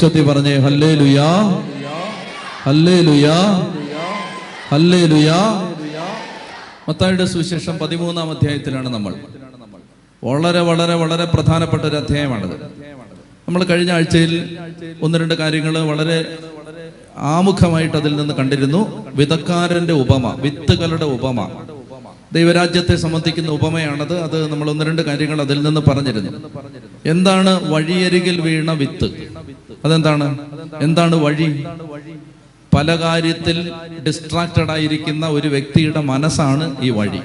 ചൊത്തി പറഞ്ഞേ ഹല്ലേ ലുയാ ഹല്ലേ ലുയാ ഹല്ലേ ലുയാ മത്തായിയുടെ സുവിശേഷം പതിമൂന്നാം അധ്യായത്തിലാണ് നമ്മൾ. വളരെ വളരെ വളരെ പ്രധാനപ്പെട്ട ഒരു അധ്യായമാണത്. നമ്മൾ കഴിഞ്ഞ ആഴ്ചയിൽ ഒന്ന് രണ്ട് കാര്യങ്ങൾ വളരെ ആമുഖമായിട്ട് അതിൽ നിന്ന് കണ്ടിരുന്നു. വിതക്കാരന്റെ ഉപമ വിത്തുകളുടെ ഉപമ. ദൈവരാജ്യത്തെ സംബന്ധിക്കുന്ന ഉപമയാണത്. അത് നമ്മൾ ഒന്ന് രണ്ട് കാര്യങ്ങൾ അതിൽ നിന്ന് പറഞ്ഞിരുന്നു. എന്താണ് വഴിയരികിൽ വീണ വിത്ത്? അതെന്താണ്? എന്താണ് വഴി? പല കാര്യത്തിൽ ഡിസ്ട്രാക്റ്റഡ് ആയിരിക്കുന്ന ഒരു വ്യക്തിയുടെ മനസ്സാണ് ഈ വഴി.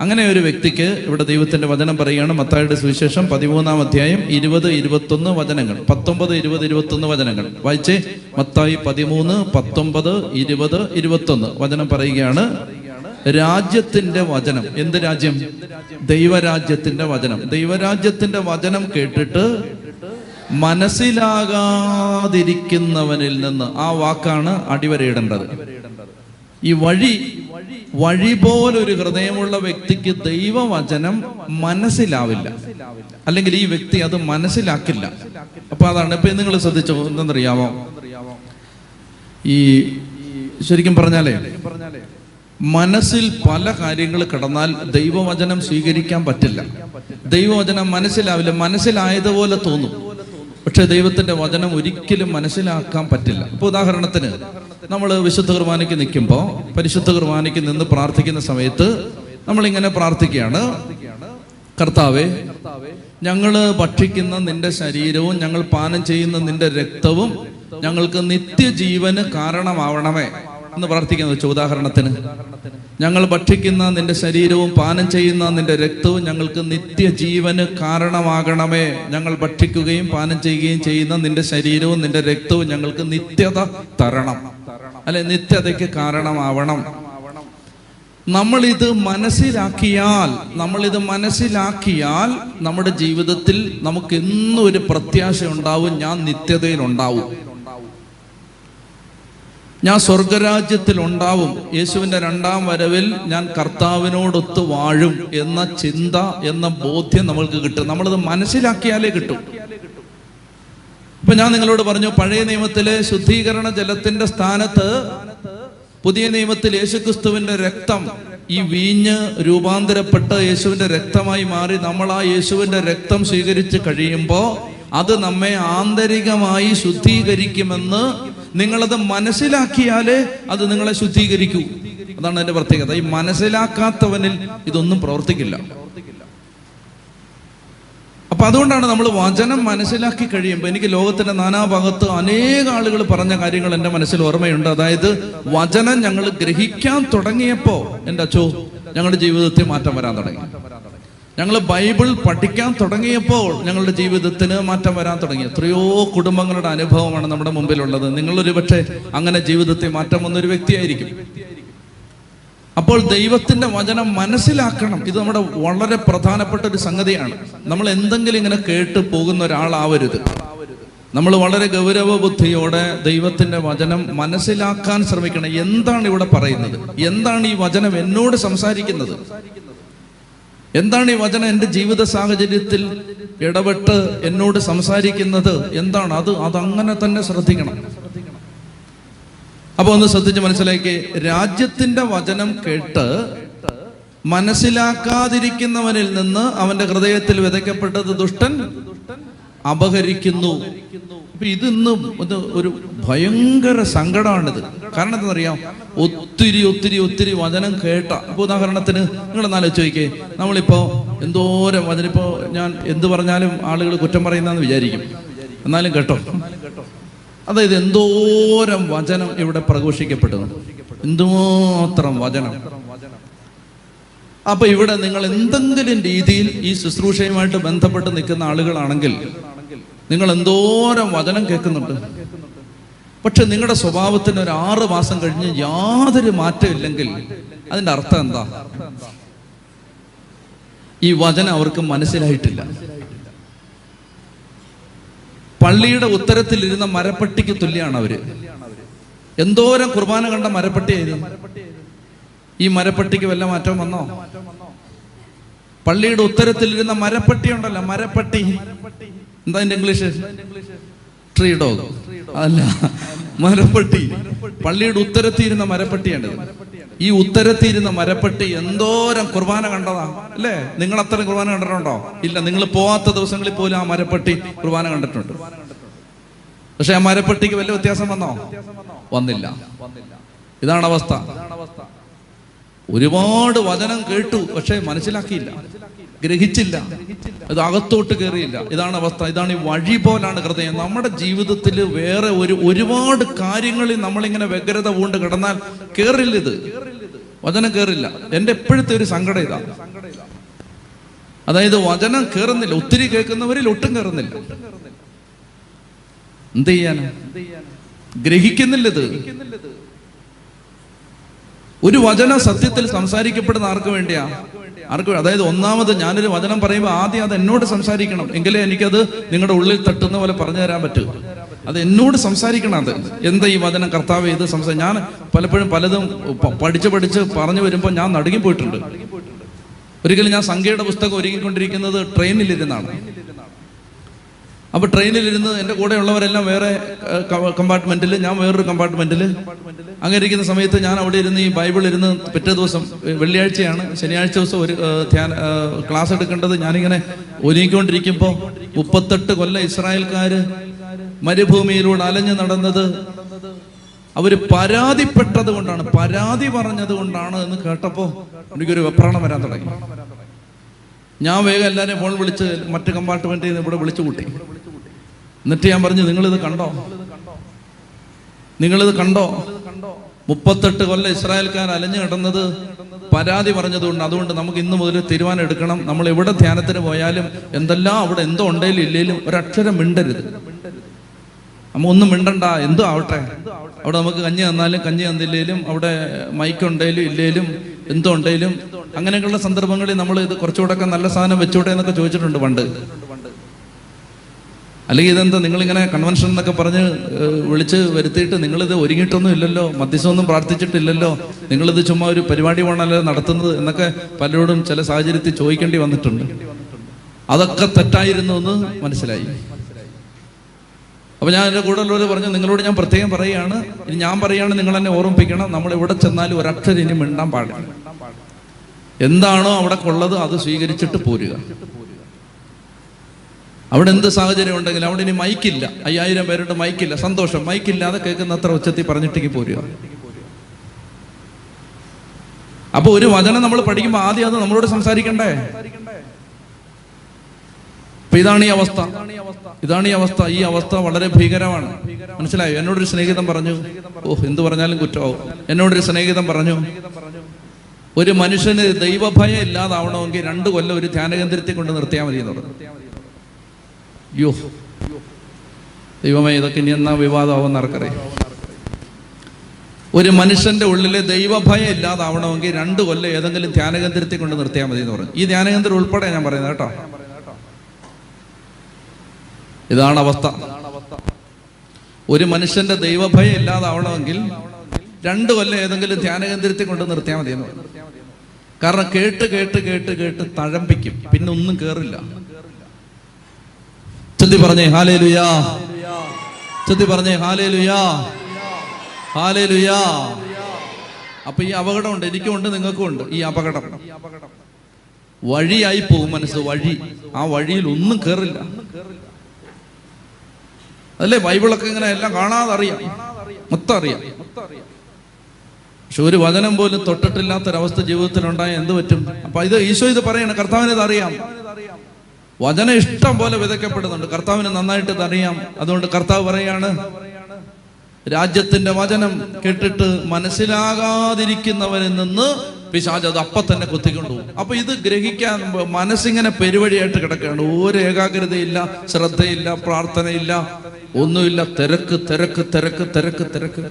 അങ്ങനെ ഒരു വ്യക്തിക്ക് ഇവിടെ ദൈവത്തിന്റെ വചനം പറയുകയാണ് മത്തായുടെ സുവിശേഷം പതിമൂന്നാം അധ്യായം ഇരുപത് ഇരുപത്തൊന്ന് വചനങ്ങൾ. പത്തൊമ്പത് ഇരുപത് ഇരുപത്തൊന്ന് വചനങ്ങൾ. വായിച്ചേ. മത്തായി പതിമൂന്ന് പത്തൊമ്പത് ഇരുപത് ഇരുപത്തൊന്ന് വചനം പറയുകയാണ്. രാജ്യത്തിന്റെ വചനം. എന്ത് രാജ്യം? ദൈവരാജ്യത്തിന്റെ വചനം. ദൈവരാജ്യത്തിന്റെ വചനം കേട്ടിട്ട് മനസ്സിലാകാതിരിക്കുന്നവനിൽ നിന്ന് ആ വാക്കാണ് അടിവരയിടേണ്ടത്. ഈ വഴി വഴി പോലൊരു ഹൃദയമുള്ള വ്യക്തിക്ക് ദൈവവചനം മനസ്സിലാവില്ല. അല്ലെങ്കിൽ ഈ വ്യക്തി അത് മനസ്സിലാക്കില്ല. അപ്പൊ അതാണ് ഇപ്പൊ നിങ്ങൾ ശ്രദ്ധിച്ചോ എന്തെന്നറിയാമോ ഈ ശരിക്കും പറഞ്ഞാലേ മനസ്സിൽ പല കാര്യങ്ങൾ കിടന്നാൽ ദൈവവചനം സ്വീകരിക്കാൻ പറ്റില്ല. ദൈവവചനം മനസ്സിലാവില്ല. മനസ്സിലായതുപോലെ തോന്നും. പക്ഷെ ദൈവത്തിന്റെ വചനം ഒരിക്കലും മനസ്സിലാക്കാൻ പറ്റില്ല. ഇപ്പൊ ഉദാഹരണത്തിന് നമ്മൾ വിശുദ്ധ കുർബാനയ്ക്ക് നിൽക്കുമ്പോൾ പരിശുദ്ധ കുർബാനയ്ക്ക് നിന്ന് പ്രാർത്ഥിക്കുന്ന സമയത്ത് നമ്മൾ ഇങ്ങനെ പ്രാർത്ഥിക്കുകയാണ്. കർത്താവേ ഞങ്ങൾ ഭക്ഷിക്കുന്ന നിന്റെ ശരീരവും ഞങ്ങൾ പാനം ചെയ്യുന്ന നിന്റെ രക്തവും ഞങ്ങൾക്ക് നിത്യജീവന് കാരണമാവണമേ. എന്ന് പ്രാർത്ഥിക്കുന്നത് വെച്ചു ഉദാഹരണത്തിന്. ഞങ്ങൾ ഭക്ഷിക്കുന്ന നിന്റെ ശരീരവും പാനം ചെയ്യുന്ന നിന്റെ രക്തവും ഞങ്ങൾക്ക് നിത്യജീവന് കാരണമാകണമേ. ഞങ്ങൾ ഭക്ഷിക്കുകയും പാനം ചെയ്യുകയും ചെയ്യുന്ന നിന്റെ ശരീരവും നിന്റെ രക്തവും ഞങ്ങൾക്ക് നിത്യത തരണം. അല്ലെ നിത്യതയ്ക്ക് കാരണമാവണം. നമ്മൾ ഇത് മനസ്സിലാക്കിയാൽ നമ്മൾ ഇത് മനസ്സിലാക്കിയാൽ നമ്മുടെ ജീവിതത്തിൽ നമുക്ക് എന്നും ഒരു പ്രത്യാശ ഉണ്ടാവും ഞാൻ നിത്യതയിൽ ഉണ്ടാവും ഞാൻ സ്വർഗരാജ്യത്തിൽ ഉണ്ടാവും യേശുവിന്റെ രണ്ടാം വരവിൽ ഞാൻ കർത്താവിനോടൊത്ത് വാഴും എന്ന ചിന്ത എന്ന ബോധ്യം നമ്മൾക്ക് കിട്ടും. നമ്മളത് മനസ്സിലാക്കിയാലേ കിട്ടും. ഇപ്പൊ ഞാൻ നിങ്ങളോട് പറഞ്ഞു പഴയ നിയമത്തിലെ ശുദ്ധീകരണ ജലത്തിന്റെ സ്ഥാനത്ത് പുതിയ നിയമത്തിൽ യേശുക്രിസ്തുവിന്റെ രക്തം ഈ വീഞ്ഞ് രൂപാന്തരപ്പെട്ട് യേശുവിന്റെ രക്തമായി മാറി നമ്മൾ ആ യേശുവിന്റെ രക്തം സ്വീകരിച്ച് കഴിയുമ്പോൾ അത് നമ്മെ ആന്തരികമായി ശുദ്ധീകരിക്കുമെന്ന് നിങ്ങളത് മനസ്സിലാക്കിയാലേ അത് നിങ്ങളെ ശുദ്ധീകരിക്കൂ. അതാണ് അതിന്റെ പ്രത്യേകത. ഈ മനസ്സിലാക്കാത്തവനിൽ ഇതൊന്നും പ്രവർത്തിക്കില്ല. അപ്പൊ അതുകൊണ്ടാണ് നമ്മൾ വചനം മനസ്സിലാക്കി കഴിയുമ്പോൾ എനിക്ക് ലോകത്തിന്റെ നാനാഭാഗത്ത് അനേക ആളുകൾ പറഞ്ഞ കാര്യങ്ങൾ എന്റെ മനസ്സിൽ ഓർമ്മയുണ്ട്. അതായത് വചനം ഞങ്ങൾ ഗ്രഹിക്കാൻ തുടങ്ങിയപ്പോ എന്റെ അച്ചോ ഞങ്ങളുടെ ജീവിതത്തിൽ മാറ്റം വരാൻ തുടങ്ങി. ഞങ്ങൾ ബൈബിൾ പഠിക്കാൻ തുടങ്ങിയപ്പോൾ ഞങ്ങളുടെ ജീവിതത്തിന് മാറ്റം വരാൻ തുടങ്ങി. എത്രയോ കുടുംബങ്ങളുടെ അനുഭവമാണ് നമ്മുടെ മുമ്പിലുള്ളത്. നിങ്ങളൊരു പക്ഷേ അങ്ങനെ ജീവിതത്തെ മാറ്റം വന്നൊരു വ്യക്തിയായിരിക്കും. അപ്പോൾ ദൈവത്തിന്റെ വചനം മനസ്സിലാക്കണം. ഇത് നമ്മുടെ വളരെ പ്രധാനപ്പെട്ട ഒരു സംഗതിയാണ്. നമ്മൾ എന്തെങ്കിലും ഇങ്ങനെ കേട്ട് പോകുന്ന ഒരാളാവരുത്. നമ്മൾ വളരെ ഗൗരവ ബുദ്ധിയോടെ ദൈവത്തിന്റെ വചനം മനസ്സിലാക്കാൻ ശ്രമിക്കണം. എന്താണ് ഇവിടെ പറയുന്നത്? എന്താണ് ഈ വചനം എന്നോട് സംസാരിക്കുന്നത്? എന്താണ് ഈ വചനം? എന്റെ ജീവിത സാഹചര്യത്തിൽ ഇടപെട്ട് എന്നോട് സംസാരിക്കുന്നത് എന്താണ്? അത് അതങ്ങനെ തന്നെ ശ്രദ്ധിക്കണം. അപ്പൊ ഒന്ന് ശ്രദ്ധിച്ച് മനസ്സിലാക്കി രാജ്യത്തിന്റെ വചനം കേട്ട് മനസ്സിലാക്കാതിരിക്കുന്നവനിൽ നിന്ന് അവന്റെ ഹൃദയത്തിൽ വിതയ്ക്കപ്പെട്ടത് ദുഷ്ടൻ അപഹരിക്കുന്നു. അപ്പൊ ഇതിന്ന് ഇത് ഒരു ഭയങ്കര സങ്കടമാണിത് കാരണം എന്താണെന്നറിയാം? ഒത്തിരി ഒത്തിരി ഒത്തിരി വചനം കേട്ട ഇപ്പൊ ഉദാഹരണത്തിന് നിങ്ങൾ എന്നാലും ചോദിക്കേ നമ്മളിപ്പോ എന്തോരം വചനം ഇപ്പോ ഞാൻ എന്ത് പറഞ്ഞാലും ആളുകൾ കുറ്റം പറയുന്നതെന്ന് വിചാരിക്കും. എന്നാലും കേട്ടോ. അതായത് എന്തോരം വചനം ഇവിടെ പ്രഘോഷിക്കപ്പെടുന്നു. എന്തുമാത്രം വചനം. അപ്പൊ ഇവിടെ നിങ്ങൾ എന്തെങ്കിലും രീതിയിൽ ഈ ശുശ്രൂഷയുമായിട്ട് ബന്ധപ്പെട്ട് നിൽക്കുന്ന ആളുകളാണെങ്കിൽ നിങ്ങൾ എന്തോരം വചനം കേൾക്കുന്നുണ്ട്? പക്ഷെ നിങ്ങളുടെ സ്വഭാവത്തിന് ഒരു ആറ് മാസം കഴിഞ്ഞ് യാതൊരു മാറ്റമില്ലെങ്കിൽ അതിന്റെ അർത്ഥം എന്താ? ഈ വചനം അവർക്ക് മനസ്സിലായിട്ടില്ല. പള്ളിയുടെ ഉത്തരത്തിൽ ഇരുന്ന മരപ്പട്ടിക്ക് തുല്യാണ് അവർ. എന്തോരം കുർബാന കണ്ട മരപ്പട്ടിയായിരുന്നു? ഈ മരപ്പട്ടിക്ക് വല്ല മാറ്റം വന്നോ? പള്ളിയുടെ ഉത്തരത്തിൽ ഇരുന്ന മരപ്പട്ടി ഉണ്ടല്ലോ മരപ്പട്ടി. എന്താ എന്റെ ഇംഗ്ലീഷ്? ട്രീ ഡോഗ് അല്ല മരപ്പട്ടി. പള്ളിയുടെ ഉത്തരത്തിയിരുന്ന മരപ്പട്ടിയാണ് ഈ ഉത്തരത്തിരുന്ന മരപ്പട്ടി എന്തോരം കുർബാന കണ്ടതാ അല്ലേ? നിങ്ങൾ അത്തരം കുർബാന കണ്ടിട്ടുണ്ടോ? ഇല്ല നിങ്ങൾ പോവാത്ത ദിവസങ്ങളിൽ പോലും ആ മരപ്പട്ടി കുർബാന കണ്ടിട്ടുണ്ട്. പക്ഷെ ആ മരപ്പട്ടിക്ക് വലിയ വ്യത്യാസം വന്നോ? വന്നില്ല. ഇതാണ് അവസ്ഥ. ഒരുപാട് വചനം കേട്ടു പക്ഷെ മനസ്സിലാക്കിയില്ല. ഗ്രഹിച്ചില്ല. അത് അകത്തോട്ട് കയറിയില്ല ഇതാണ് അവസ്ഥ. ഇതാണ് ഈ വഴി പോലാണ് ഹൃദയം. നമ്മുടെ ജീവിതത്തിൽ വേറെ ഒരു ഒരുപാട് കാര്യങ്ങളിൽ നമ്മളിങ്ങനെ വ്യഗ്രത പൂണ്ട് കിടന്നാൽ കയറില്ല ഇത്. വചനം കയറില്ല എന്റെ എപ്പോഴത്തെ ഒരു സങ്കടം ഇതാ. അതായത് വചനം കയറുന്നില്ല ഒത്തിരി കേൾക്കുന്നവരിൽ ഒട്ടും കയറുന്നില്ല എന്ത് ചെയ്യാനാ? ഗ്രഹിക്കുന്നില്ല ഇത്. ഒരു വചനം സത്യത്തിൽ സംസാരിക്കപ്പെടുന്ന ആർക്ക് വേണ്ടിയാ? ആർക്ക് അതായത് ഒന്നാമത് ഞാനൊരു വചനം പറയുമ്പോൾ ആദ്യം അത് എന്നോട് സംസാരിക്കണം. എങ്കിലേ എനിക്കത് നിങ്ങളുടെ ഉള്ളിൽ തട്ടുന്ന പോലെ പറഞ്ഞു തരാൻ പറ്റൂ. അത് എന്നോട് സംസാരിക്കണം അത്. എന്താ ഈ വചനം? കർത്താവ് ഇത് സംസാരിക്കും ഞാൻ പലപ്പോഴും പലതും പഠിച്ച് പഠിച്ച് പറഞ്ഞു വരുമ്പോൾ ഞാൻ നടുങ്ങി പോയിട്ടുണ്ട്. ഒരിക്കലും ഞാൻ സംഖ്യയുടെ പുസ്തകം ഒരുങ്ങിക്കൊണ്ടിരിക്കുന്നത് ട്രെയിനിലിരുന്നാണ്. അപ്പൊ ട്രെയിനിലിരുന്ന് എന്റെ കൂടെ ഉള്ളവരെല്ലാം വേറെ കമ്പാർട്ട്മെന്റിൽ ഞാൻ വേറൊരു കമ്പാർട്ട്മെന്റിൽ അങ്ങനെ ഇരിക്കുന്ന സമയത്ത് ഞാൻ അവിടെ ഇരുന്ന് ഈ ബൈബിൾ ഇരുന്ന് പിറ്റേ ദിവസം വെള്ളിയാഴ്ചയാണ് ശനിയാഴ്ച ദിവസം ഒരു ധ്യാന ക്ലാസ് എടുക്കേണ്ടത് ഞാനിങ്ങനെ ഒരുങ്ങിക്കൊണ്ടിരിക്കുമ്പോൾ മുപ്പത്തെട്ട് കൊല്ലം ഇസ്രായേൽക്കാര് മരുഭൂമിയിലൂടെ അലഞ്ഞു നടന്നത്. അവർ പരാതിപ്പെട്ടത് കൊണ്ടാണ് പരാതി പറഞ്ഞത് കൊണ്ടാണ് എന്ന് കേട്ടപ്പോ എനിക്കൊരു വെപ്രാണം വരാൻ തുടങ്ങി. ഞാൻ വേഗം എല്ലാവരെയും ഫോൺ വിളിച്ച് മറ്റു കമ്പാർട്ട്മെന്റിൽ നിന്ന് ഇവിടെ വിളിച്ചു കൂട്ടി എന്നിട്ട് ഞാൻ പറഞ്ഞു നിങ്ങളിത് കണ്ടോ? നിങ്ങളിത് കണ്ടോ? മുപ്പത്തെട്ട് കൊല്ലം ഇസ്രായേൽക്കാർ അലഞ്ഞു കിടന്നത് പരാതി പറഞ്ഞതുകൊണ്ട് അതുകൊണ്ട് നമുക്ക് ഇന്ന് മുതൽ തീരുമാനം എടുക്കണം. നമ്മൾ എവിടെ ധ്യാനത്തിന് പോയാലും എന്തെല്ലാം അവിടെ എന്തോ ഉണ്ടെങ്കിലും ഇല്ലെങ്കിലും ഒരക്ഷരം മിണ്ടരുത്. നമ്മ ഒന്നും മിണ്ടണ്ട എന്തോ ആവട്ടെ. അവിടെ നമുക്ക് കഞ്ഞി തന്നാലും കഞ്ഞി തന്നില്ലേലും അവിടെ മൈക്ക് ഉണ്ടേലും ഇല്ലേലും എന്തോ ഉണ്ടേലും അങ്ങനെയൊക്കെയുള്ള സന്ദർഭങ്ങളിൽ നമ്മൾ ഇത് കുറച്ചുകൂടെ നല്ല സാധനം വെച്ചോട്ടെ എന്നൊക്കെ ചോദിച്ചിട്ടുണ്ട് പണ്ട്. അല്ലെങ്കിൽ ഇതെന്താ നിങ്ങളിങ്ങനെ കൺവെൻഷൻ എന്നൊക്കെ പറഞ്ഞ് വിളിച്ച് വരുത്തിയിട്ട് നിങ്ങളിത് ഒരുങ്ങിയിട്ടൊന്നും ഇല്ലല്ലോ മധ്യസ്ഥമൊന്നും പ്രാർത്ഥിച്ചിട്ടില്ലല്ലോ നിങ്ങളിത് ചുമ്മാ ഒരു പരിപാടി വേണമല്ലോ നടത്തുന്നത് എന്നൊക്കെ പലരോടും ചില സാഹചര്യത്തിൽ ചോദിക്കേണ്ടി വന്നിട്ടുണ്ട്. അതൊക്കെ തെറ്റായിരുന്നു എന്ന് മനസ്സിലായി. അപ്പൊ ഞാൻ എന്റെ കൂടെ ഉള്ളവർ പറഞ്ഞു നിങ്ങളോട് ഞാൻ പ്രത്യേകം പറയുകയാണ്. ഇനി ഞാൻ പറയുകയാണ് നിങ്ങൾ എന്നെ ഓർമ്മിപ്പിക്കണം. നമ്മൾ എവിടെ ചെന്നാലും ഒരക്ഷരം ഇനി മിണ്ടാൻ പാടില്ല. എന്താണോ അവിടെ കൊള്ളത് അത് സ്വീകരിച്ചിട്ട് പോരുക. അവിടെ എന്ത് സാഹചര്യം ഉണ്ടെങ്കിലും അവിടെ ഇനി മൈക്കില്ല അയ്യായിരം പേരുടെ മൈക്കില്ല സന്തോഷം. മൈക്കില്ലാതെ കേൾക്കുന്ന അത്ര ഉച്ചത്തിൽ പറഞ്ഞിട്ടേക്ക് പോരുക. അപ്പൊ ഒരു വചനം നമ്മൾ പഠിക്കുമ്പോൾ ആദ്യം അത് നമ്മളോട് സംസാരിക്കണ്ടേ? അപ്പൊ ഇതാണ് ഈ അവസ്ഥ. ഇതാണ് ഈ അവസ്ഥ. ഈ അവസ്ഥ വളരെ ഭീകരമാണ്. മനസ്സിലായോ? എന്നോടൊരു സ്നേഹിതം പറഞ്ഞു ഓ എന്ത് പറഞ്ഞാലും കുറ്റമാവും. എന്നോടൊരു സ്നേഹിതം പറഞ്ഞു ഒരു മനുഷ്യന് ദൈവഭയം ഇല്ലാതാവണമെങ്കിൽ രണ്ടു കൊല്ലം ഒരു ധ്യാനകേന്ദ്രത്തിൽ കൊണ്ട് നിർത്തിയാൽ മതി എന്ന് പറഞ്ഞു. യോ. ദൈവമേ ഇതൊക്കെ ഇനി എന്നാ വിവാദമാവുമെന്ന് ആർക്കറിയാം ഒരു മനുഷ്യന്റെ ഉള്ളിലെ ദൈവഭയം ഇല്ലാതാവണമെങ്കിൽ രണ്ട് കൊല്ലം ഏതെങ്കിലും ധ്യാനകേന്ദ്രത്തിൽ കൊണ്ട് നിർത്തിയാൽ മതി എന്ന് പറഞ്ഞു ഈ ധ്യാനകേന്ദ്രം ഉൾപ്പെടെ ഞാൻ പറയുന്നത് കേട്ടോ. ഇതാണ് അവസ്ഥ. ഒരു മനുഷ്യന്റെ ദൈവഭയം ഇല്ലാതാവണമെങ്കിൽ രണ്ട് കൊല്ലം ഏതെങ്കിലും ധ്യാനകേന്ദ്രത്തിൽ കൊണ്ട് നിർത്തിയാൽ മതി എന്ന് പറഞ്ഞു കാരണം കേട്ട് കേട്ട് കേട്ട് കേട്ട് തഴമ്പിക്കും. പിന്നെ ഒന്നും കേറില്ല. ചെത്തി പറഞ്ഞേ ഹാലേ ലുയാ ചെത്തി പറഞ്ഞേ ഹാലേ ലുയാ ഹാലേ ലുയാ അപ്പൊ ഈ അപകടമുണ്ട് എനിക്കുമുണ്ട് നിങ്ങൾക്കും ഉണ്ട് ഈ അപകടം. വഴിയായി പോകും മനസ്സ് വഴി. ആ വഴിയിൽ ഒന്നും കേറില്ല. അല്ലേ ബൈബിളൊക്കെ ഇങ്ങനെ എല്ലാം കാണാതെ അറിയാം മൊത്തം അറിയാം. പക്ഷെ ഒരു വചനം പോലും തൊട്ടിട്ടില്ലാത്തൊരവസ്ഥ ജീവിതത്തിൽ ഉണ്ടായ എന്ത് പറ്റും? അപ്പൊ ഇത് ഈശോ ഇത് പറയണം കർത്താവിന് അറിയാം. വചനം ഇഷ്ടം പോലെ വിതയ്ക്കപ്പെടുന്നുണ്ട്. കർത്താവിനെ നന്നായിട്ട് അറിയാം അതുകൊണ്ട് കർത്താവ് പറയാണ് രാജ്യത്തിന്റെ വചനം കേട്ടിട്ട് മനസ്സിലാകാതിരിക്കുന്നവരിൽ നിന്ന് പിശാജ് അത് അപ്പൊ തന്നെ കുത്തിക്കൊണ്ടുപോകും അപ്പൊ ഇത് ഗ്രഹിക്കാൻ മനസ്സിങ്ങനെ പെരുവഴിയായിട്ട് കിടക്കുകയാണ്. ഒരു ഏകാഗ്രതയില്ല ശ്രദ്ധയില്ല പ്രാർത്ഥനയില്ല ഒന്നുമില്ല. തിരക്ക് തിരക്ക് തിരക്ക് തിരക്ക് തിരക്ക്.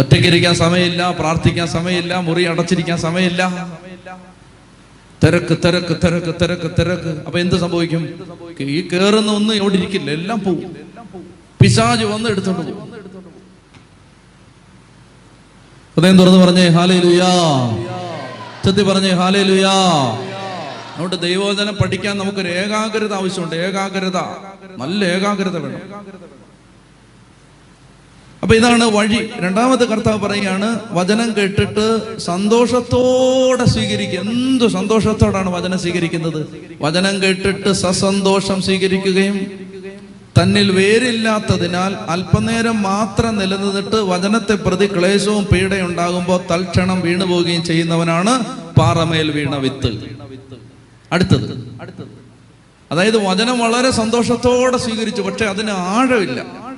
ഒറ്റയ്ക്കിരിക്കാൻ സമയമില്ല പ്രാർത്ഥിക്കാൻ സമയമില്ല മുറി അടച്ചിരിക്കാൻ സമയമില്ല. തിരക്ക് തിരക്ക് തിരക്ക് തിരക്ക് തിരക്ക്. അപ്പൊ എന്ത് സംഭവിക്കും? ഈ കേറുന്ന ഒന്നും ഇവിടെ ഇരിക്കില്ല എല്ലാം പോവും. പിശാജ് വന്ന് എടുത്തോണ്ട് പോകും ഹൃദയം തുറന്ന് പറഞ്ഞേ ഹാലേ ലുയാ ചെത്തി പറഞ്ഞേ ഹാലേ ലുയാ അതുകൊണ്ട് ദൈവവചനം പഠിക്കാൻ നമുക്കൊരു ഏകാഗ്രത ആവശ്യമുണ്ട്. ഏകാഗ്രത. നല്ല ഏകാഗ്രത വേണം. അപ്പൊ ഇതാണ് വഴി. രണ്ടാമത്തെ കർത്താവ് പറയുകയാണ് വചനം കേട്ടിട്ട് സന്തോഷത്തോടെ സ്വീകരിക്കുക എന്തു സന്തോഷത്തോടാണ് വചനം സ്വീകരിക്കുന്നത്? വചനം കേട്ടിട്ട് സസന്തോഷം സ്വീകരിക്കുകയും തന്നിൽ വേരില്ലാത്തതിനാൽ അല്പനേരം മാത്രം നിലനിന്നിട്ട് വചനത്തെ പ്രതി ക്ലേശവും പീഡയുണ്ടാകുമ്പോൾ തൽക്ഷണം വീണുപോവുകയും ചെയ്യുന്നവനാണ് പാറമേൽ വീണ വിത്ത്. അടുത്തത്. അതായത് വചനം വളരെ സന്തോഷത്തോടെ സ്വീകരിച്ചു പക്ഷെ അതിന് ആഴമില്ല.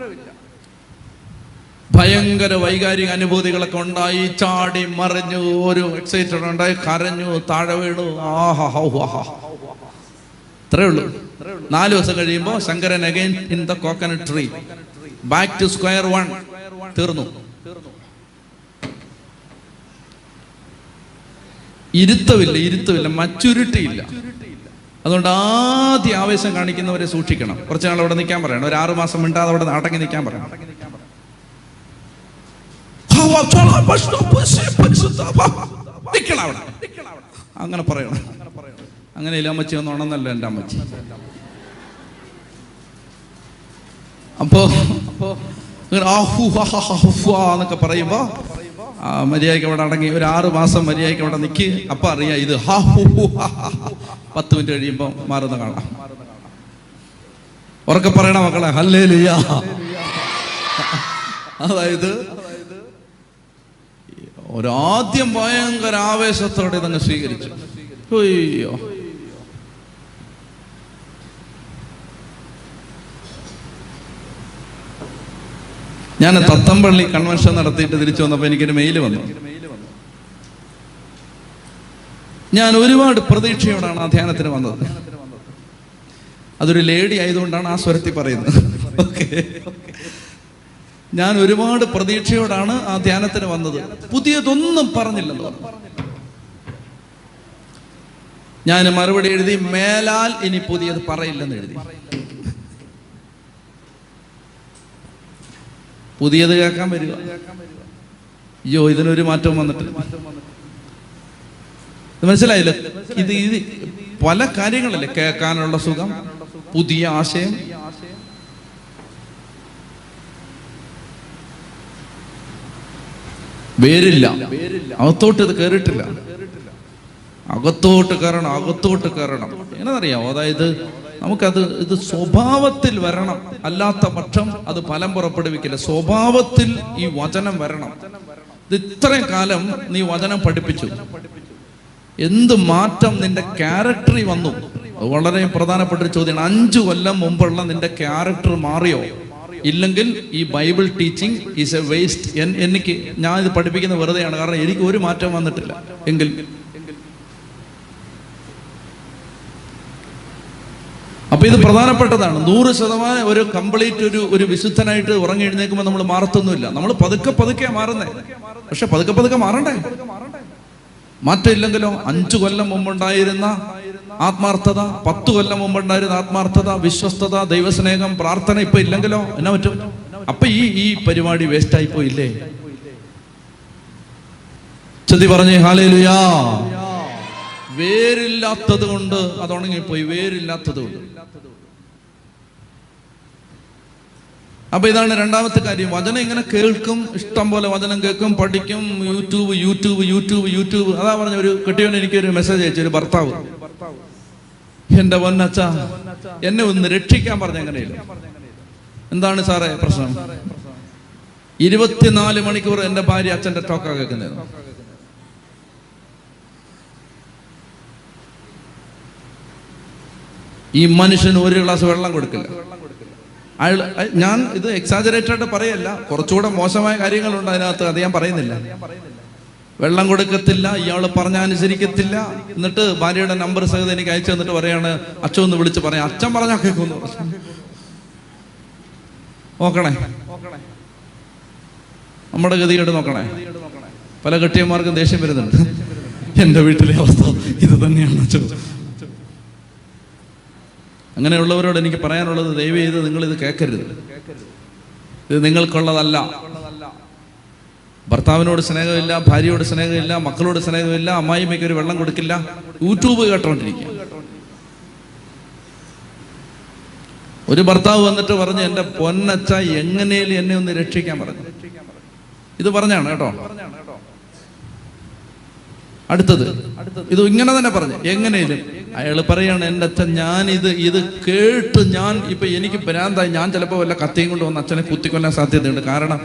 ഭയങ്കര വൈകാരിക അനുഭൂതികളൊക്കെ ഉണ്ടായി. ചാടി മറിഞ്ഞു ഒരു എക്സൈറ്റഡ് ഉണ്ടായി കരഞ്ഞു താഴെ വീണു. ആഹാ അത്രേ ഉള്ളൂ. നാല് ദിവസം കഴിയുമ്പോൾ Shankaran again in the coconut tree back to square one തീർന്നു. ഇരുത്തമില്ല ഇരുത്തമില്ല മച്ചുരുട്ടിയില്ല. അതുകൊണ്ട് ആദ്യ ആവേശം കാണിക്കുന്നവരെ സൂക്ഷിക്കണം. കുറച്ച് നാൾ അവിടെ നിൽക്കാൻ പറയണം. ഒരു ആറുമാസം മിണ്ടാതെ അവിടെ അടങ്ങി നിൽക്കാൻ പറയണം. അങ്ങനെ പറയണം. അങ്ങനെ ഇല്ല അമ്മച്ചി ഒന്നും ഉണന്നല്ല എന്റെ അമ്മച്ചി. അപ്പോ അപ്പോ എന്നൊക്കെ പറയുമ്പോ മര്യാദയ്ക്ക് അവിടെ അടങ്ങി ഒരു ആറ് മാസം മര്യാദയ്ക്ക് അവിടെ നിൽക്കി അപ്പൊ അറിയാം ഇത്. പത്ത് മിനിറ്റ് കഴിയുമ്പോ മാറുന്ന കാണാം. ഉറക്കെ പറയണ മക്കളെ ഹല്ലേ അതായത് ഒരാദ്യം ഭയങ്കര ആവേശത്തോടെ ഇതങ്ങ് സ്വീകരിച്ചു. അയ്യോ. ഞാൻ തത്തമ്പള്ളി കൺവെൻഷൻ നടത്തിയിട്ട് തിരിച്ചു വന്നപ്പോൾ എനിക്കൊരു മെയിൽ വന്നു. ഞാൻ ഒരുപാട് പ്രതീക്ഷയോടാണ് ആ ധ്യാനത്തിന് വന്നത്. അതൊരു ലേഡി ആയതുകൊണ്ടാണ് ആ സ്വരത്തിൽ പറയുന്നത്. ഞാൻ ഒരുപാട് പ്രതീക്ഷയോടാണ് ആ ധ്യാനത്തിന് വന്നത്. പുതിയതൊന്നും പറഞ്ഞില്ലെന്ന് പറഞ്ഞു. ഞാൻ മറുപടി എഴുതി മേലാൽ ഇനി പുതിയത് പറയില്ലെന്ന് എഴുതി. പുതിയത് കേൾക്കാൻ വരിക. അയ്യോ ഇതിനൊരു മാറ്റവും വന്നിട്ടില്ല. മനസ്സിലായില്ലേ? ഇത് ഇത് പല കാര്യങ്ങളല്ലേ? കേൾക്കാനുള്ള സുഖം പുതിയ ആശയം വേരില്ല. അകത്തോട്ട് ഇത് കയറിയിട്ടില്ല അകത്തോട്ട് കയറണം അകത്തോട്ട് കയറണം. എന്നറിയാമോ അതായത് നമുക്കത് ഇത് സ്വഭാവത്തിൽ വരണം. അല്ലാത്ത പക്ഷം അത് ഫലം പുറപ്പെടുവിക്കില്ല. സ്വഭാവത്തിൽ ഈ വചനം വരണം. ഇത് ഇത്രയും കാലം നീ വചനം പഠിപ്പിച്ചു. എന്ത് മാറ്റം നിന്റെ ക്യാരക്ടറിൽ വന്നു? വളരെ പ്രധാനപ്പെട്ട ഒരു ചോദ്യമാണ്. അഞ്ചു കൊല്ലം മുമ്പുള്ള നിന്റെ ക്യാരക്ടർ മാറിയോ? ഇല്ലെങ്കിൽ ഈ Bible teaching is a waste എനിക്ക് ഞാൻ ഇത് പഠിപ്പിക്കുന്ന വെറുതെയാണ്. കാരണം എനിക്ക് ഒരു മാറ്റം വന്നിട്ടില്ല. എങ്കിൽ അപ്പൊ ഇത് പ്രധാനപ്പെട്ടതാണ്. നൂറ് ശതമാനം ഒരു കംപ്ലീറ്റ് ഒരു ഒരു വിശുദ്ധനായിട്ട് ഉറങ്ങി എഴുന്നേക്കുമ്പോൾ നമ്മൾ മാറത്തൊന്നുമില്ല. നമ്മൾ പതുക്കെ പതുക്കെ മാറുന്നേ. പക്ഷെ പതുക്കെ പതുക്കെ മാറണ്ടേ? മാറ്റമില്ലെങ്കിലോ? അഞ്ചു കൊല്ലം മുമ്പുണ്ടായിരുന്ന ആത്മാർത്ഥത പത്ത് കൊല്ലം മുമ്പുണ്ടായിരുന്ന ആത്മാർത്ഥത വിശ്വസ്തത ദൈവസ്നേഹം പ്രാർത്ഥന ഇപ്പൊ ഇല്ലെങ്കിലോ? എന്നാ പറ്റും? അപ്പൊ ഈ ഈ പരിപാടി വേസ്റ്റ് ആയി പോയില്ലേ? ചതി പറഞ്ഞേ ഹാലേലുയാ. വേരില്ലാത്തത് കൊണ്ട് അത് ഉണങ്ങിപ്പോയി. വേരില്ലാത്തത് കൊണ്ട്. അപ്പൊ ഇതാണ് രണ്ടാമത്തെ കാര്യം. വചനം ഇങ്ങനെ കേൾക്കും ഇഷ്ടം പോലെ വചനം കേൾക്കും പഠിക്കും യൂട്യൂബ് യൂട്യൂബ് യൂട്യൂബ് യൂട്യൂബ്. അതാ പറഞ്ഞ ഒരു കെട്ടിയോണ്ട് എനിക്കൊരു മെസ്സേജ് അയച്ചു ഒരു ഭർത്താവ്. എന്റെ പൊന്നച്ച എന്നെ ഒന്ന് രക്ഷിക്കാൻ പറഞ്ഞ എങ്ങനെയില്ല എന്താണ് സാറേ പ്രശ്നം? ഇരുപത്തിനാല് മണിക്കൂർ എന്റെ ഭാര്യ അച്ഛന്റെ ടോക്ക കേൾക്കുന്നത്. ഈ മനുഷ്യന് ഒരു ഗ്ലാസ് വെള്ളം കൊടുക്കില്ല. അയാൾ ഞാൻ ഇത് എക്സാജറേറ്റഡ് പറയല്ല. കുറച്ചുകൂടെ മോശമായ കാര്യങ്ങളുണ്ട് അതിനകത്ത് അത് ഞാൻ പറയുന്നില്ല. വെള്ളം കൊടുക്കത്തില്ല ഇയാൾ പറഞ്ഞാൽ അനുസരിക്കത്തില്ല. എന്നിട്ട് ഭാര്യയുടെ നമ്പർ സഹിതം എനിക്ക് അയച്ചു തന്നിട്ട് പറയാണ് അച്ഛൻ ഒന്ന് വിളിച്ച് പറയാം. അച്ഛൻ പറഞ്ഞാൽ കേൾക്കുന്നു. നോക്കണേ. നമ്മുടെ ഗതികേട് നോക്കണേ. പല കെട്ടിയന്മാർക്കും ദേഷ്യം വരുന്നുണ്ട്. എന്റെ വീട്ടിലെ അവസ്ഥ ഇത് തന്നെയാണ് അച്ഛൻ അങ്ങനെയുള്ളവരോട് എനിക്ക് പറയാനുള്ളത് ദയവ് ചെയ്ത് നിങ്ങൾ ഇത് കേൾക്കരുത്. ഇത് നിങ്ങൾക്കുള്ളതല്ല. ഭർത്താവിനോട് സ്നേഹമില്ല ഭാര്യയോട് സ്നേഹമില്ല മക്കളോട് സ്നേഹമില്ല അമ്മായിമ്മയ്ക്ക് ഒരു വെള്ളം കൊടുക്കില്ല. യൂട്യൂബ് കേട്ടോണ്ടിരിക്കുക. ഒരു ഭർത്താവ് വന്നിട്ട് പറഞ്ഞു എന്റെ പൊന്നച്ച എങ്ങനെയും എന്നെ ഒന്ന് രക്ഷിക്കാൻ പറഞ്ഞു. ഇത് പറഞ്ഞാണ് കേട്ടോ. അടുത്തത് ഇത് ഇങ്ങനെ തന്നെ പറഞ്ഞു എങ്ങനെയും അയാൾ പറയാണ് എന്റെ അച്ഛൻ ഞാൻ ഇത് ഇത് കേട്ട് ഞാൻ ഇപ്പൊ എനിക്ക് ഭ്രാന്തായി. ഞാൻ ചിലപ്പോ വല്ല കത്തിയും കൊണ്ട് വന്ന് അച്ഛനെ കുത്തിക്കൊല്ലാൻ സാധ്യതയുണ്ട്. കാരണം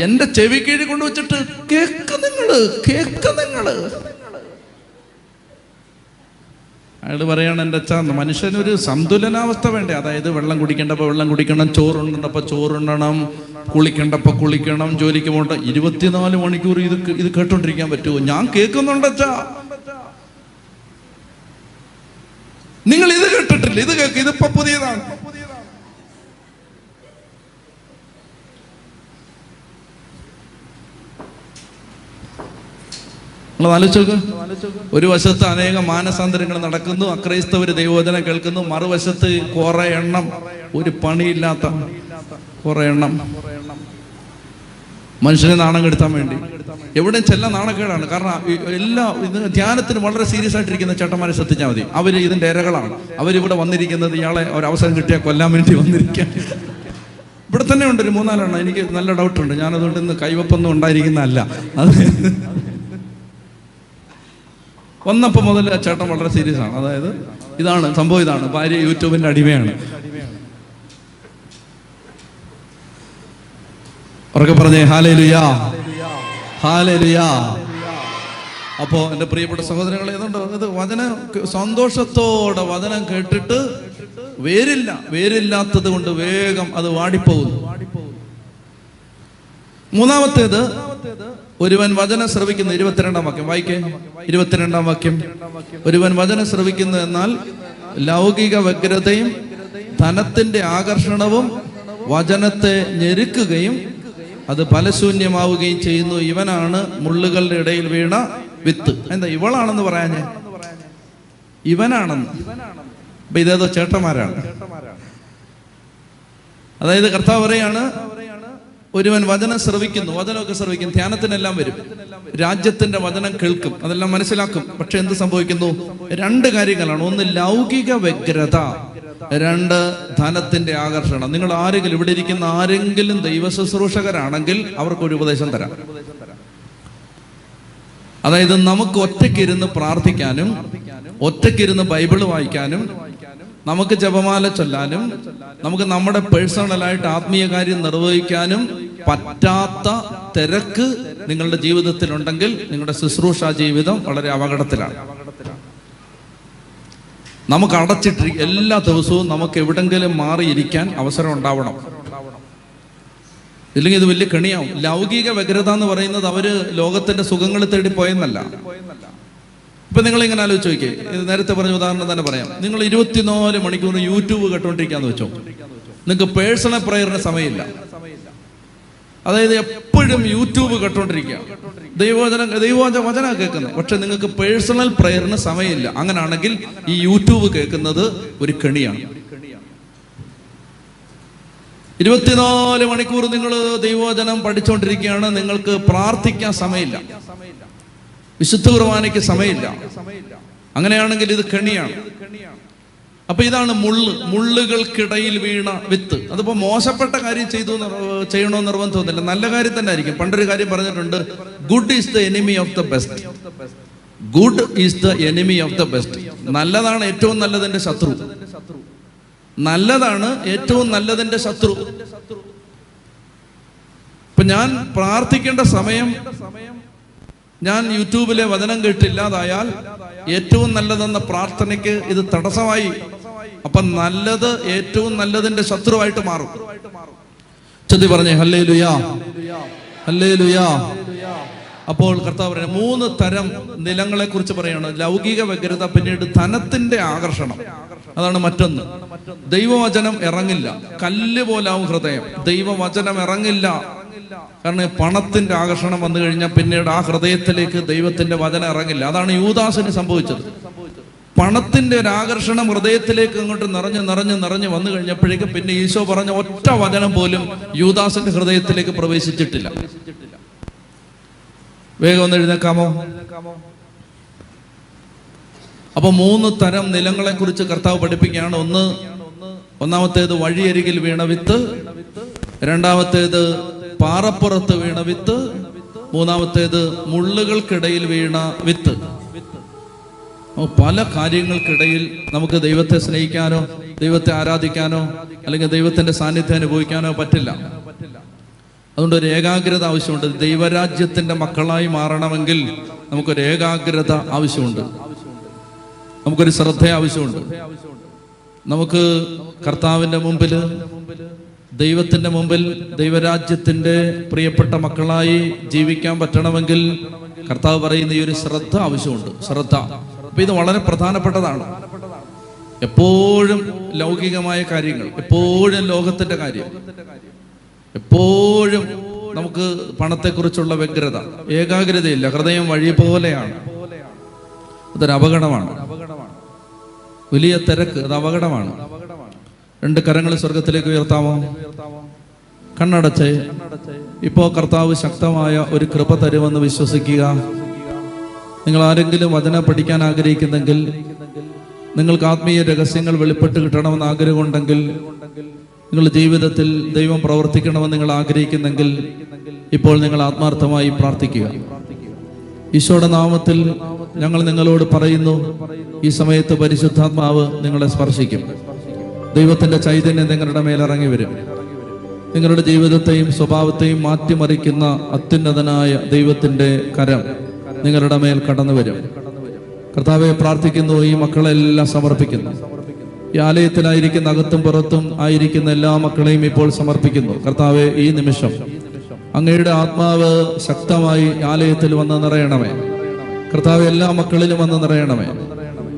എന്റെ ചെവി കീഴ് കൊണ്ടുവച്ചിട്ട് കേക്ക നിങ്ങൾ കേക്ക നിങ്ങൾ. അയാൾ പറയാണ് എന്റെ അച്ഛ മനുഷ്യനൊരു സന്തുലനാവസ്ഥ വേണ്ടേ? അതായത് വെള്ളം കുടിക്കേണ്ടപ്പോൾ വെള്ളം കുടിക്കണം ചോറുണ്ടപ്പോൾ ചോറുണ്ടണം കുളിക്കേണ്ടപ്പോൾ കുളിക്കണം ജോലിക്ക് പോകണ്ട. ഇരുപത്തിനാല് മണിക്കൂർ ഇത് ഇത് കേട്ടോണ്ടിരിക്കാൻ പറ്റുമോ? ഞാൻ കേൾക്കുന്നുണ്ടച്ചാ നിങ്ങൾ ഇത് കേട്ടിട്ടില്ല ഇത് കേൾക്ക് ഇതിപ്പോ പുതിയതാണ്. നിങ്ങൾ ആലോചിച്ചോക്ക് ഒരു വശത്ത് അനേകം മാനസാന്തരങ്ങൾ നടക്കുന്നു അക്രൈസ്തവര് ദൈവോധന കേൾക്കുന്നു മറുവശത്ത് കുറെ എണ്ണം ഒരു പണിയില്ലാത്ത കുറെ എണ്ണം മനുഷ്യനെ നാണം കെടുത്താൻ വേണ്ടി. എവിടെയും ചെല്ല നാണക്കേടാണ്. കാരണം എല്ലാ ഇത് ധ്യാനത്തിന് വളരെ സീരിയസ് ആയിട്ടിരിക്കുന്ന ചേട്ടന്മാരെ ശ്രദ്ധിച്ചാൽ മതി. അവർ ഇതിന്റെ ഇരകളാണ്. അവരിവിടെ വന്നിരിക്കുന്നത് ഇയാളെ ഒരു അവസരം കിട്ടിയാൽ കൊല്ലാൻ വേണ്ടി വന്നിരിക്കാൻ. ഇവിടെ തന്നെ ഉണ്ട് ഒരു മൂന്നാലെണ്ണം. എനിക്ക് നല്ല ഡൗട്ടുണ്ട് ഞാനതുകൊണ്ട് ഇന്ന് കൈവപ്പൊന്നും ഉണ്ടായിരിക്കുന്നതല്ല. അത് വന്നപ്പോൾ മുതൽ ആ ചേട്ടൻ വളരെ സീരിയസ് ആണ്. അതായത് ഇതാണ് സംഭവം ഇതാണ്. ഭാര്യ യൂട്യൂബിന്റെ അടിമയാണ്. ഉറക്കെ പറഞ്ഞേ ഹാലേ ലുയാ ഹാലേ ലുയാ അപ്പോ എന്റെ പ്രിയപ്പെട്ട സഹോദരങ്ങൾ ഏതുണ്ട്? ഇത് വചനം സന്തോഷത്തോടെ വചനം കേട്ടിട്ട് വേരില്ല. വേരില്ലാത്തത് കൊണ്ട് വേഗം അത് വാടിപ്പോകുന്നു. മൂന്നാമത്തേത് ഒരുവൻ വചനം ശ്രവിക്കുന്നു ഇരുപത്തിരണ്ടാം വാക്യം വായിക്കേ. ഇരുപത്തിരണ്ടാം വാക്യം. ഒരുവൻ വചനം ശ്രവിക്കുന്നു എന്നാൽ ലൗകിക വ്യഗ്രതയും ധനത്തിന്റെ ആകർഷണവും വചനത്തെ ഞെരുക്കുകയും അത് ഫലശൂന്യമാവുകയും ചെയ്യുന്നു. ഇവനാണ് മുള്ളുകളുടെ ഇടയിൽ വീണ വിത്ത്. എന്താ ഇവളാണെന്ന് പറയാഞ്ഞേ ഇവനാണെന്ന്. ഇതേതോ ചേട്ടന്മാരാണ്. അതായത് കർത്താവ് പറയാണ് ഒരുവൻ വചനം ശ്രവിക്കുന്നു വചനമൊക്കെ ശ്രവിക്കും ധ്യാനത്തിനെല്ലാം വരും. രാജ്യത്തിന്റെ വചനം കേൾക്കും അതെല്ലാം മനസ്സിലാക്കും. പക്ഷെ എന്ത് സംഭവിക്കുന്നു? രണ്ട് കാര്യങ്ങളാണ്. ഒന്ന് ലൗകിക വ്യഗ്രത രണ്ട് ധനത്തിന്റെ ആകർഷണം. നിങ്ങൾ ആരെങ്കിലും ഇവിടെ ഇരിക്കുന്ന ആരെങ്കിലും ദൈവ ശുശ്രൂഷകരാണെങ്കിൽ അവർക്ക് ഒരു ഉപദേശം തരാം. അതായത് നമുക്ക് ഒറ്റയ്ക്കിരുന്ന് പ്രാർത്ഥിക്കാനും ഒറ്റയ്ക്കിരുന്ന് ബൈബിൾ വായിക്കാനും നമുക്ക് ജപമാല ചൊല്ലാനും നമുക്ക് നമ്മുടെ പേഴ്സണലായിട്ട് ആത്മീയ കാര്യം നിർവഹിക്കാനും പറ്റാത്ത തിരക്ക് നിങ്ങളുടെ ജീവിതത്തിൽ ഉണ്ടെങ്കിൽ നിങ്ങളുടെ ശുശ്രൂഷ ജീവിതം വളരെ അപകടത്തിലാണ്. നമുക്ക് അടച്ചിട്ട് എല്ലാ ദിവസവും നമുക്ക് എവിടെങ്കിലും മാറിയിരിക്കാൻ അവസരം ഉണ്ടാവണം. ഇല്ലെങ്കിൽ ഇത് വലിയ കെണിയാവും. ലൗകിക വ്യഗ്രത എന്ന് പറയുന്നത് അവർ ലോകത്തിന്റെ സുഖങ്ങൾ തേടി പോയെന്നല്ല. ഇപ്പൊ നിങ്ങൾ ഇങ്ങനെ ആലോചിച്ച് നോക്കിയേ. ഇത് നേരത്തെ പറഞ്ഞ ഉദാഹരണം തന്നെ പറയാം. നിങ്ങൾ ഇരുപത്തിനാല് മണിക്കൂർ യൂട്യൂബ് കേട്ടോണ്ടിരിക്കാന്ന് വെച്ചോ. നിങ്ങൾക്ക് പേഴ്സണൽ പ്രയറിന് സമയമില്ല. അതായത് എപ്പോഴും യൂട്യൂബ് കേട്ടോണ്ടിരിക്കുക. ദൈവവചനം ദൈവവചന വചന കേൾക്കുന്നത്. പക്ഷെ നിങ്ങൾക്ക് പേഴ്സണൽ പ്രയറിന് സമയമില്ല. അങ്ങനാണെങ്കിൽ ഈ യൂട്യൂബ് കേൾക്കുന്നത് ഒരു കെണിയാണ്. ഇരുപത്തിനാല് മണിക്കൂർ നിങ്ങൾ ദൈവവചനം പഠിച്ചുകൊണ്ടിരിക്കുകയാണ് നിങ്ങൾക്ക് പ്രാർത്ഥിക്കാൻ സമയമില്ല. വിശുദ്ധ കുർബാനയ്ക്ക് സമയമില്ല. അങ്ങനെയാണെങ്കിൽ ഇത് കെണിയാണ്. അപ്പൊ ഇതാണ് മുള്ള്. മുള്ളുകൾക്കിടയിൽ വീണ വിത്ത്. അതിപ്പോ മോശപ്പെട്ട കാര്യം ചെയ്തു ചെയ്യണോ നിർബന്ധം നിർബന്ധമൊന്നുമില്ല നല്ല കാര്യം തന്നെ ആയിരിക്കും. പണ്ടൊരു കാര്യം പറഞ്ഞിട്ടുണ്ട് good is the enemy of the best good is the enemy of the best നല്ലതാണ് ഏറ്റവും നല്ലതിന്റെ ശത്രു. നല്ലതാണ് ഏറ്റവും നല്ലതിന്റെ ശത്രു. ഇപ്പൊ ഞാൻ പ്രാർത്ഥിക്കേണ്ട സമയം ഞാൻ യൂട്യൂബിലെ വചനം കേട്ടില്ലാതായാൽ ഏറ്റവും നല്ലതെന്ന പ്രാർത്ഥനയ്ക്ക് ഇത് തടസ്സമായി. അപ്പൊ നല്ലത് ഏറ്റവും നല്ലതിന്റെ ശത്രുവായിട്ട് മാറും. ചൊല്ലി പറഞ്ഞേ ഹല്ലേ ലുയാ ഹല്ലേ ലുയാ അപ്പോൾ കർത്താവ് പറയുന്നത് മൂന്ന് തരം നിലങ്ങളെ കുറിച്ച് പറയാണ്. ലൗകിക വ്യഗ്രത പിന്നീട് ധനത്തിന്റെ ആകർഷണം. അതാണ് മറ്റൊന്ന്. ദൈവവചനം ഇറങ്ങില്ല. കല്ല് പോലാവും ഹൃദയം. ദൈവവചനം ഇറങ്ങില്ല. കാരണം പണത്തിന്റെ ആകർഷണം വന്നു കഴിഞ്ഞാൽ പിന്നീട് ആ ഹൃദയത്തിലേക്ക് ദൈവത്തിന്റെ വചനം ഇറങ്ങില്ല. അതാണ് യൂദാസിന് സംഭവിച്ചത്. പണത്തിന്റെ ഒരു ആകർഷണം ഹൃദയത്തിലേക്ക് അങ്ങോട്ട് നിറഞ്ഞ് നിറഞ്ഞ് നിറഞ്ഞ് വന്നു കഴിഞ്ഞപ്പോഴേക്കും പിന്നെ ഈശോ പറഞ്ഞ ഒറ്റ വചനം പോലും യൂദാസിന്റെ ഹൃദയത്തിലേക്ക് പ്രവേശിച്ചിട്ടില്ല. വേഗം ഒന്ന് എഴുന്നേക്കാമോ? അപ്പൊ മൂന്ന് തരം നിലങ്ങളെ കുറിച്ച് കർത്താവ് പഠിപ്പിക്കുകയാണ്. ഒന്ന് ഒന്നാമത്തേത് വഴിയരികിൽ വീണ വിത്ത് രണ്ടാമത്തേത് പാറപ്പുറത്ത് വീണ വിത്ത് മൂന്നാമത്തേത് മുള്ളുകൾക്കിടയിൽ വീണ വിത്ത്. പല കാര്യങ്ങൾക്കിടയിൽ നമുക്ക് ദൈവത്തെ സ്നേഹിക്കാനോ ദൈവത്തെ ആരാധിക്കാനോ അല്ലെങ്കിൽ ദൈവത്തിന്റെ സാന്നിധ്യം അനുഭവിക്കാനോ പറ്റില്ല. അതുകൊണ്ട് ഒരു ഏകാഗ്രത ആവശ്യമുണ്ട്. ദൈവരാജ്യത്തിന്റെ മക്കളായി മാറണമെങ്കിൽ നമുക്കൊരു ഏകാഗ്രത ആവശ്യമുണ്ട്. നമുക്കൊരു ശ്രദ്ധ ആവശ്യമുണ്ട്. നമുക്ക് കർത്താവിന്റെ മുമ്പിൽ ദൈവത്തിന്റെ മുമ്പിൽ ദൈവരാജ്യത്തിന്റെ പ്രിയപ്പെട്ട മക്കളായി ജീവിക്കാൻ പറ്റണമെങ്കിൽ കർത്താവ് പറയുന്ന ഈ ഒരു ശ്രദ്ധ ആവശ്യമുണ്ട്. ശ്രദ്ധ. അപ്പൊ ഇത് വളരെ പ്രധാനപ്പെട്ടതാണ്. എപ്പോഴും ലൗകികമായ കാര്യങ്ങൾ എപ്പോഴും ലോകത്തിന്റെ കാര്യം എപ്പോഴും നമുക്ക് പണത്തെക്കുറിച്ചുള്ള വ്യഗ്രത ഏകാഗ്രതയില്ല ഹൃദയം വഴി പോലെയാണ്. അതൊരു അപകടമാണ്. വലിയ തിരക്ക് അത് അപകടമാണ്. രണ്ട് കരങ്ങൾ സ്വർഗത്തിലേക്ക് ഉയർത്താമോ? കണ്ണടച്ച്. ഇപ്പോ കർത്താവ് ശക്തമായ ഒരു കൃപ തരുമെന്ന് വിശ്വസിക്കുക. നിങ്ങൾ ആരെങ്കിലും വചന പഠിക്കാൻ ആഗ്രഹിക്കുന്നെങ്കിൽ നിങ്ങൾക്ക് ആത്മീയ രഹസ്യങ്ങൾ വെളിപ്പെട്ട് കിട്ടണമെന്ന് ആഗ്രഹമുണ്ടെങ്കിൽ നിങ്ങളുടെ ജീവിതത്തിൽ ദൈവം പ്രവർത്തിക്കണമെന്ന് നിങ്ങൾ ആഗ്രഹിക്കുന്നെങ്കിൽ ഇപ്പോൾ നിങ്ങൾ ആത്മാർത്ഥമായി പ്രാർത്ഥിക്കുക. ഈശോയുടെ നാമത്തിൽ ഞങ്ങൾ നിങ്ങളോട് പറയുന്നു ഈ സമയത്ത് പരിശുദ്ധാത്മാവ് നിങ്ങളെ സ്പർശിക്കും. ദൈവത്തിന്റെ ചൈതന്യം നിങ്ങളുടെ മേലിറങ്ങി വരും. നിങ്ങളുടെ ജീവിതത്തെയും സ്വഭാവത്തെയും മാറ്റിമറിക്കുന്ന അത്യുന്നതനായ ദൈവത്തിന്റെ കരം നിങ്ങളുടെ മേൽ കടന്നു വരും. കർത്താവെ പ്രാർത്ഥിക്കുന്നു ഈ മക്കളെല്ലാം സമർപ്പിക്കുന്നു. ഈ ആലയത്തിലായിരിക്കുന്ന അകത്തും പുറത്തും ആയിരിക്കുന്ന എല്ലാ മക്കളെയും ഇപ്പോൾ സമർപ്പിക്കുന്നു. കർത്താവെ ഈ നിമിഷം അങ്ങയുടെ ആത്മാവ് ശക്തമായി ആലയത്തിൽ വന്ന് നിറയണമേ. കർത്താവ് എല്ലാ മക്കളിലും വന്ന് നിറയണമേ.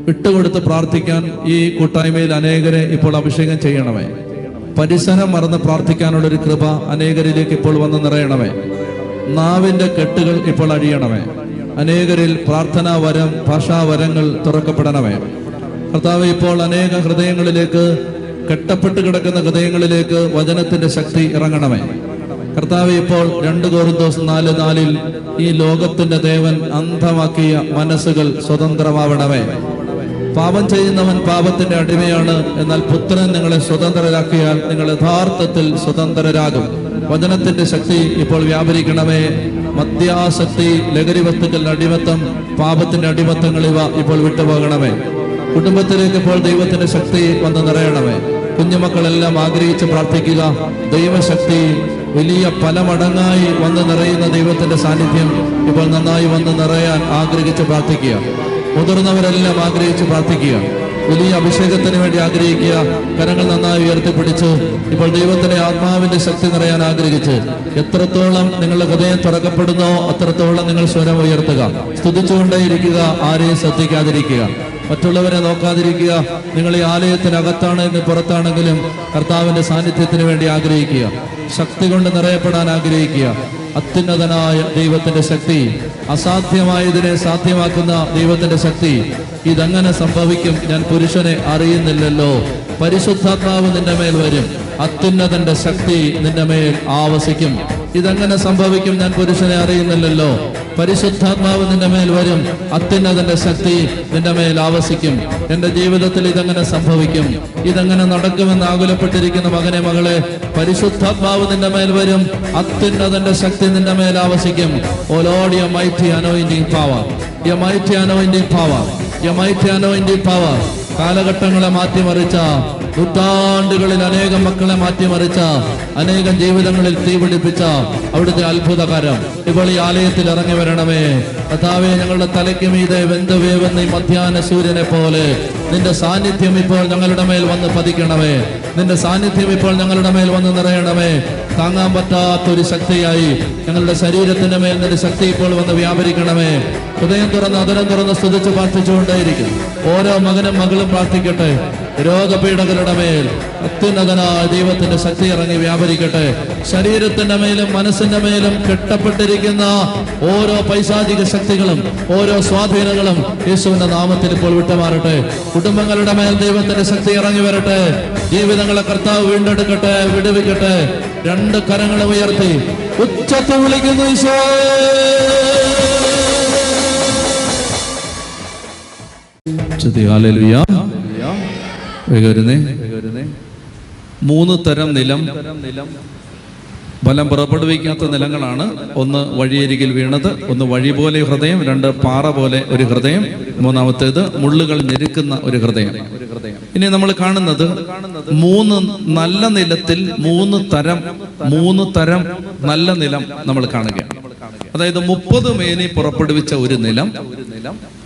വിട്ടുകൊടുത്ത് പ്രാർത്ഥിക്കാൻ ഈ കൂട്ടായ്മയിൽ അനേകരെ ഇപ്പോൾ അഭിഷേകം ചെയ്യണമേ. പരിസരം മറന്ന് പ്രാർത്ഥിക്കാനുള്ള ഒരു കൃപ അനേകരിലേക്ക് ഇപ്പോൾ വന്ന് നിറയണമേ. നാവിന്റെ കെട്ടുകൾ ഇപ്പോൾ അഴിയണമേ. അനേകരിൽ പ്രാർത്ഥനാ വരം ഭാഷാവരങ്ങൾ തുറക്കപ്പെടണമേ. കർത്താവ് ഇപ്പോൾ അനേക ഹൃദയങ്ങളിലേക്ക് കെട്ടപ്പെട്ട് കിടക്കുന്ന ഹൃദയങ്ങളിലേക്ക് വചനത്തിന്റെ ശക്തി ഇറങ്ങണമേ. കർത്താവ് ഇപ്പോൾ രണ്ട് കോറിന്തോസ് നാല് നാലിൽ ഈ ലോകത്തിന്റെ ദേവൻ അന്ധമാക്കിയ മനസ്സുകൾ സ്വതന്ത്രമാവണമേ. പാപം ചെയ്യുന്നവൻ പാപത്തിന്റെ അടിമയാണ്. എന്നാൽ പുത്രൻ നിങ്ങളെ സ്വതന്ത്രരാക്കിയാൽ നിങ്ങൾ യഥാർത്ഥത്തിൽ സ്വതന്ത്രരാകും. വചനത്തിന്റെ ശക്തി ഇപ്പോൾ വ്യാപരിക്കണമേ. മദ്യാസക്തി ലഹരി വസ്തുക്കളുടെ അടിമത്തം പാപത്തിന്റെ അടിമത്തങ്ങൾ ഇവ ഇപ്പോൾ വിട്ടുപോകണമേ. കുടുംബത്തിലേക്ക് ഇപ്പോൾ ദൈവത്തിന്റെ ശക്തി വന്ന് നിറയണമേ. കുഞ്ഞുമക്കളെല്ലാം ആഗ്രഹിച്ച് പ്രാർത്ഥിക്കുക. ദൈവശക്തി വലിയ പല മടങ്ങായി വന്ന് നിറയുന്ന ദൈവത്തിന്റെ സാന്നിധ്യം ഇപ്പോൾ നന്നായി വന്ന് നിറയാൻ ആഗ്രഹിച്ച് പ്രാർത്ഥിക്കുക. മുതിർന്നവരെല്ലാം ആഗ്രഹിച്ച് പ്രാർത്ഥിക്കുക. വലിയ അഭിഷേകത്തിന് വേണ്ടി ആഗ്രഹിക്കുക. കരങ്ങൾ നന്നായി ഉയർത്തിപ്പിടിച്ച് ഇപ്പോൾ ദൈവത്തിന്റെ ആത്മാവിന്റെ ശക്തി നിറയാൻ ആഗ്രഹിച്ച് എത്രത്തോളം നിങ്ങളുടെ ഹൃദയം തുറക്കപ്പെടുന്നോ അത്രത്തോളം നിങ്ങൾ സ്വരം ഉയർത്തുക. സ്തുതിച്ചുകൊണ്ടേയിരിക്കുക. ആരെയും ശ്രദ്ധിക്കാതിരിക്കുക. മറ്റുള്ളവരെ നോക്കാതിരിക്കുക. നിങ്ങൾ ഈ ആലയത്തിനകത്താണെങ്കിൽ പുറത്താണെങ്കിലും കർത്താവിന്റെ സാന്നിധ്യത്തിന് വേണ്ടി ആഗ്രഹിക്കുക. ശക്തി കൊണ്ട് നിറയപ്പെടാൻ ആഗ്രഹിക്കുക. അത്യുന്നതനായ ദൈവത്തിന്റെ ശക്തി അസാധ്യമായതിനെ സാധ്യമാക്കുന്ന ദൈവത്തിന്റെ ശക്തി ഇതങ്ങനെ സംഭവിക്കും. ഞാൻ പുരുഷനെ അറിയുന്നില്ലല്ലോ. പരിശുദ്ധാത്മാവ് നിന്റെ മേൽ വരും. അത്യുന്നതന്റെ ശക്തി നിന്റെ മേൽ ആവസിക്കും. ഇതെങ്ങനെ സംഭവിക്കും ഞാൻ പുരുഷനെ അറിയുന്നില്ലല്ലോ. പരിശുദ്ധാത്മാവ് നിന്റെ മേൽ വരും. അത്യുന്നതന്റെ ശക്തി നിന്റെ മേൽ ആവസിക്കും. എന്റെ ജീവിതത്തിൽ ഇതങ്ങനെ സംഭവിക്കും. ഇതങ്ങനെ നടക്കുമെന്ന് ആകുലപ്പെട്ടിരിക്കുന്ന മകനെ മകളെ പരിശുദ്ധാത്മാവ് നിന്റെ മേൽ വരും. അത്യുന്നതന്റെ ശക്തി നിന്റെ മേൽ ആവസിക്കും. O lord your mighty anointing power your mighty anointing power your mighty anointing power കാലഘട്ടങ്ങളെ മാറ്റിമറിച്ച നൂറ്റാണ്ടുകളിൽ അനേകം മക്കളെ മാറ്റിമറിച്ച അനേകം ജീവിതങ്ങളിൽ തീപിടിപ്പിച്ച അവിടുത്തെ അത്ഭുതകരം. ഇപ്പോൾ ഈ ആലയത്തിൽ ഇറങ്ങി വരണമേ. കഥാവെ ഞങ്ങളുടെ തലയ്ക്ക് മീതെ വെന്തവേവെന്ന് വേവുന്ന ഈ മധ്യാന സൂര്യനെ പോലെ നിന്റെ സാന്നിധ്യം ഇപ്പോൾ ഞങ്ങളുടെ മേൽ വന്ന് പതിക്കണമേ. നിന്റെ സാന്നിധ്യം ഇപ്പോൾ ഞങ്ങളുടെ മേൽ വന്ന് നിറയണമേ. താങ്ങാൻ പറ്റാത്തൊരു ശക്തിയായി ഞങ്ങളുടെ ശരീരത്തിന്റെ മേൽ നിന്റെ ശക്തി ഇപ്പോൾ വന്ന് വ്യാപരിക്കണമേ. ഹൃദയം തുറന്ന് അതരം തുറന്ന് സ്തുതിച്ച് പ്രാർത്ഥിച്ചുകൊണ്ടേയിരിക്കും. ഓരോ മകനും മകളും പ്രാർത്ഥിക്കട്ടെ. രോഗപീഠകളുടെ മേൽ അത്യുന്നതനായ ദൈവത്തിന്റെ ശക്തി ഇറങ്ങി വ്യാപരിക്കട്ടെ. ശരീരത്തിന്റെ മേലും മനസ്സിന്റെ മേലും കെട്ടപ്പെട്ടിരിക്കുന്ന ഓരോ പൈശാചിക ശക്തികളും ഓരോ സ്വാധീനങ്ങളും യേശുവിന്റെ നാമത്തിൽ ഇപ്പോൾ വിട്ടുമാറട്ടെ. കുടുംബങ്ങളുടെ മേൽ ദൈവത്തിന്റെ ശക്തി ഇറങ്ങി വരട്ടെ. ജീവിതങ്ങളെ കർത്താവ് വീണ്ടെടുക്കട്ടെ വിടുവിക്കട്ടെ. രണ്ട് കരങ്ങളും ഉയർത്തി. ഉച്ചത്തിൽ വിളിക്കുന്നു ഈശോ. മൂന്ന് തരം നിലം. ഫലം പുറപ്പെടുവിക്കാത്ത നിലങ്ങളാണ്. ഒന്ന് വഴിയരികിൽ വീണത് ഒന്ന് വഴി പോലെ ഹൃദയം രണ്ട് പാറ പോലെ ഒരു ഹൃദയം മൂന്നാമത്തേത് മുള്ളുകൾ ഞെരുക്കുന്ന ഒരു ഹൃദയം. ഇനി നമ്മൾ കാണുന്നത് മൂന്ന് നല്ല നിലത്തിൽ മൂന്ന് തരം മൂന്ന് തരം നല്ല നിലം നമ്മൾ കാണുകയാണ്. അതായത് മുപ്പത് മേനി പുറപ്പെടുവിച്ച ഒരു നിലം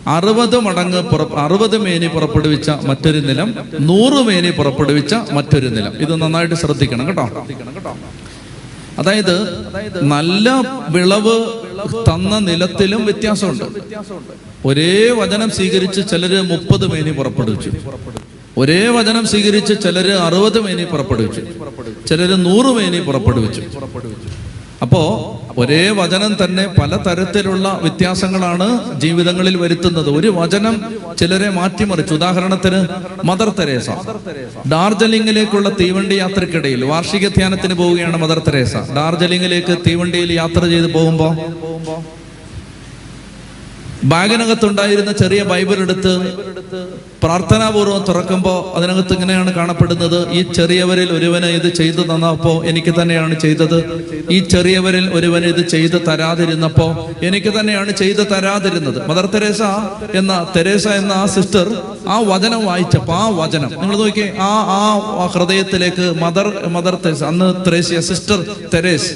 അറുപത് മടങ്ങ് അറുപത് മേനി പുറപ്പെടുവിച്ച മറ്റൊരു നിലം നൂറ് മേനി പുറപ്പെടുവിച്ച മറ്റൊരു നിലം. ഇത് നന്നായിട്ട് ശ്രദ്ധിക്കണം കേട്ടോ. അതായത് നല്ല വിളവ് തന്ന നിലത്തിലും വ്യത്യാസമുണ്ട്. ഒരേ വചനം സ്വീകരിച്ച് ചിലര് മുപ്പത് മേനി പുറപ്പെടുവിച്ചു. ഒരേ വചനം സ്വീകരിച്ച് ചിലര് അറുപത് മേനി പുറപ്പെടുവിച്ചു. ചിലര് നൂറ് മേനി പുറപ്പെടുവിച്ചു. അപ്പോ ഒരേ വചനം തന്നെ പല തരത്തിലുള്ള വ്യത്യാസങ്ങളാണ് ജീവിതങ്ങളിൽ വരുത്തുന്നത്. ഒരു വചനം ചിലരെ മാറ്റിമറിച്ചു. ഉദാഹരണത്തിന് മദർ തെരേസ. ഡാർജലിംഗിലേക്കുള്ള തീവണ്ടി യാത്രക്കിടയിൽ വാർഷിക ധ്യാനത്തിന് പോവുകയാണ് മദർ തെരേസ. ഡാർജലിംഗിലേക്ക് തീവണ്ടിയിൽ യാത്ര ചെയ്ത് പോകുമ്പോ ബാഗിനകത്തുണ്ടായിരുന്ന ചെറിയ ബൈബിൾ എടുത്ത് പ്രാർത്ഥനാപൂർവം തുറക്കുമ്പോൾ അതിനകത്ത് ഇങ്ങനെയാണ് കാണപ്പെടുന്നത്. ഈ ചെറിയവരിൽ ഒരുവന് ഇത് ചെയ്തു തന്നപ്പോൾ എനിക്ക് തന്നെയാണ് ചെയ്തത്. ഈ ചെറിയവരിൽ ഒരുവന് ഇത് ചെയ്തു തരാതിരുന്നപ്പോൾ എനിക്ക് തന്നെയാണ് ചെയ്തു തരാതിരുന്നത്. മദർ തെരേസ എന്ന തെരേസ എന്ന ആ സിസ്റ്റർ ആ വചനം വായിച്ചപ്പോൾ ആ വചനം നിങ്ങൾ നോക്കിയേ ആ ആ ഹൃദയത്തിലേക്ക് മദർ മദർ തെരേസ അന്ന് തെരേസിയ സിസ്റ്റർ തെരേസ്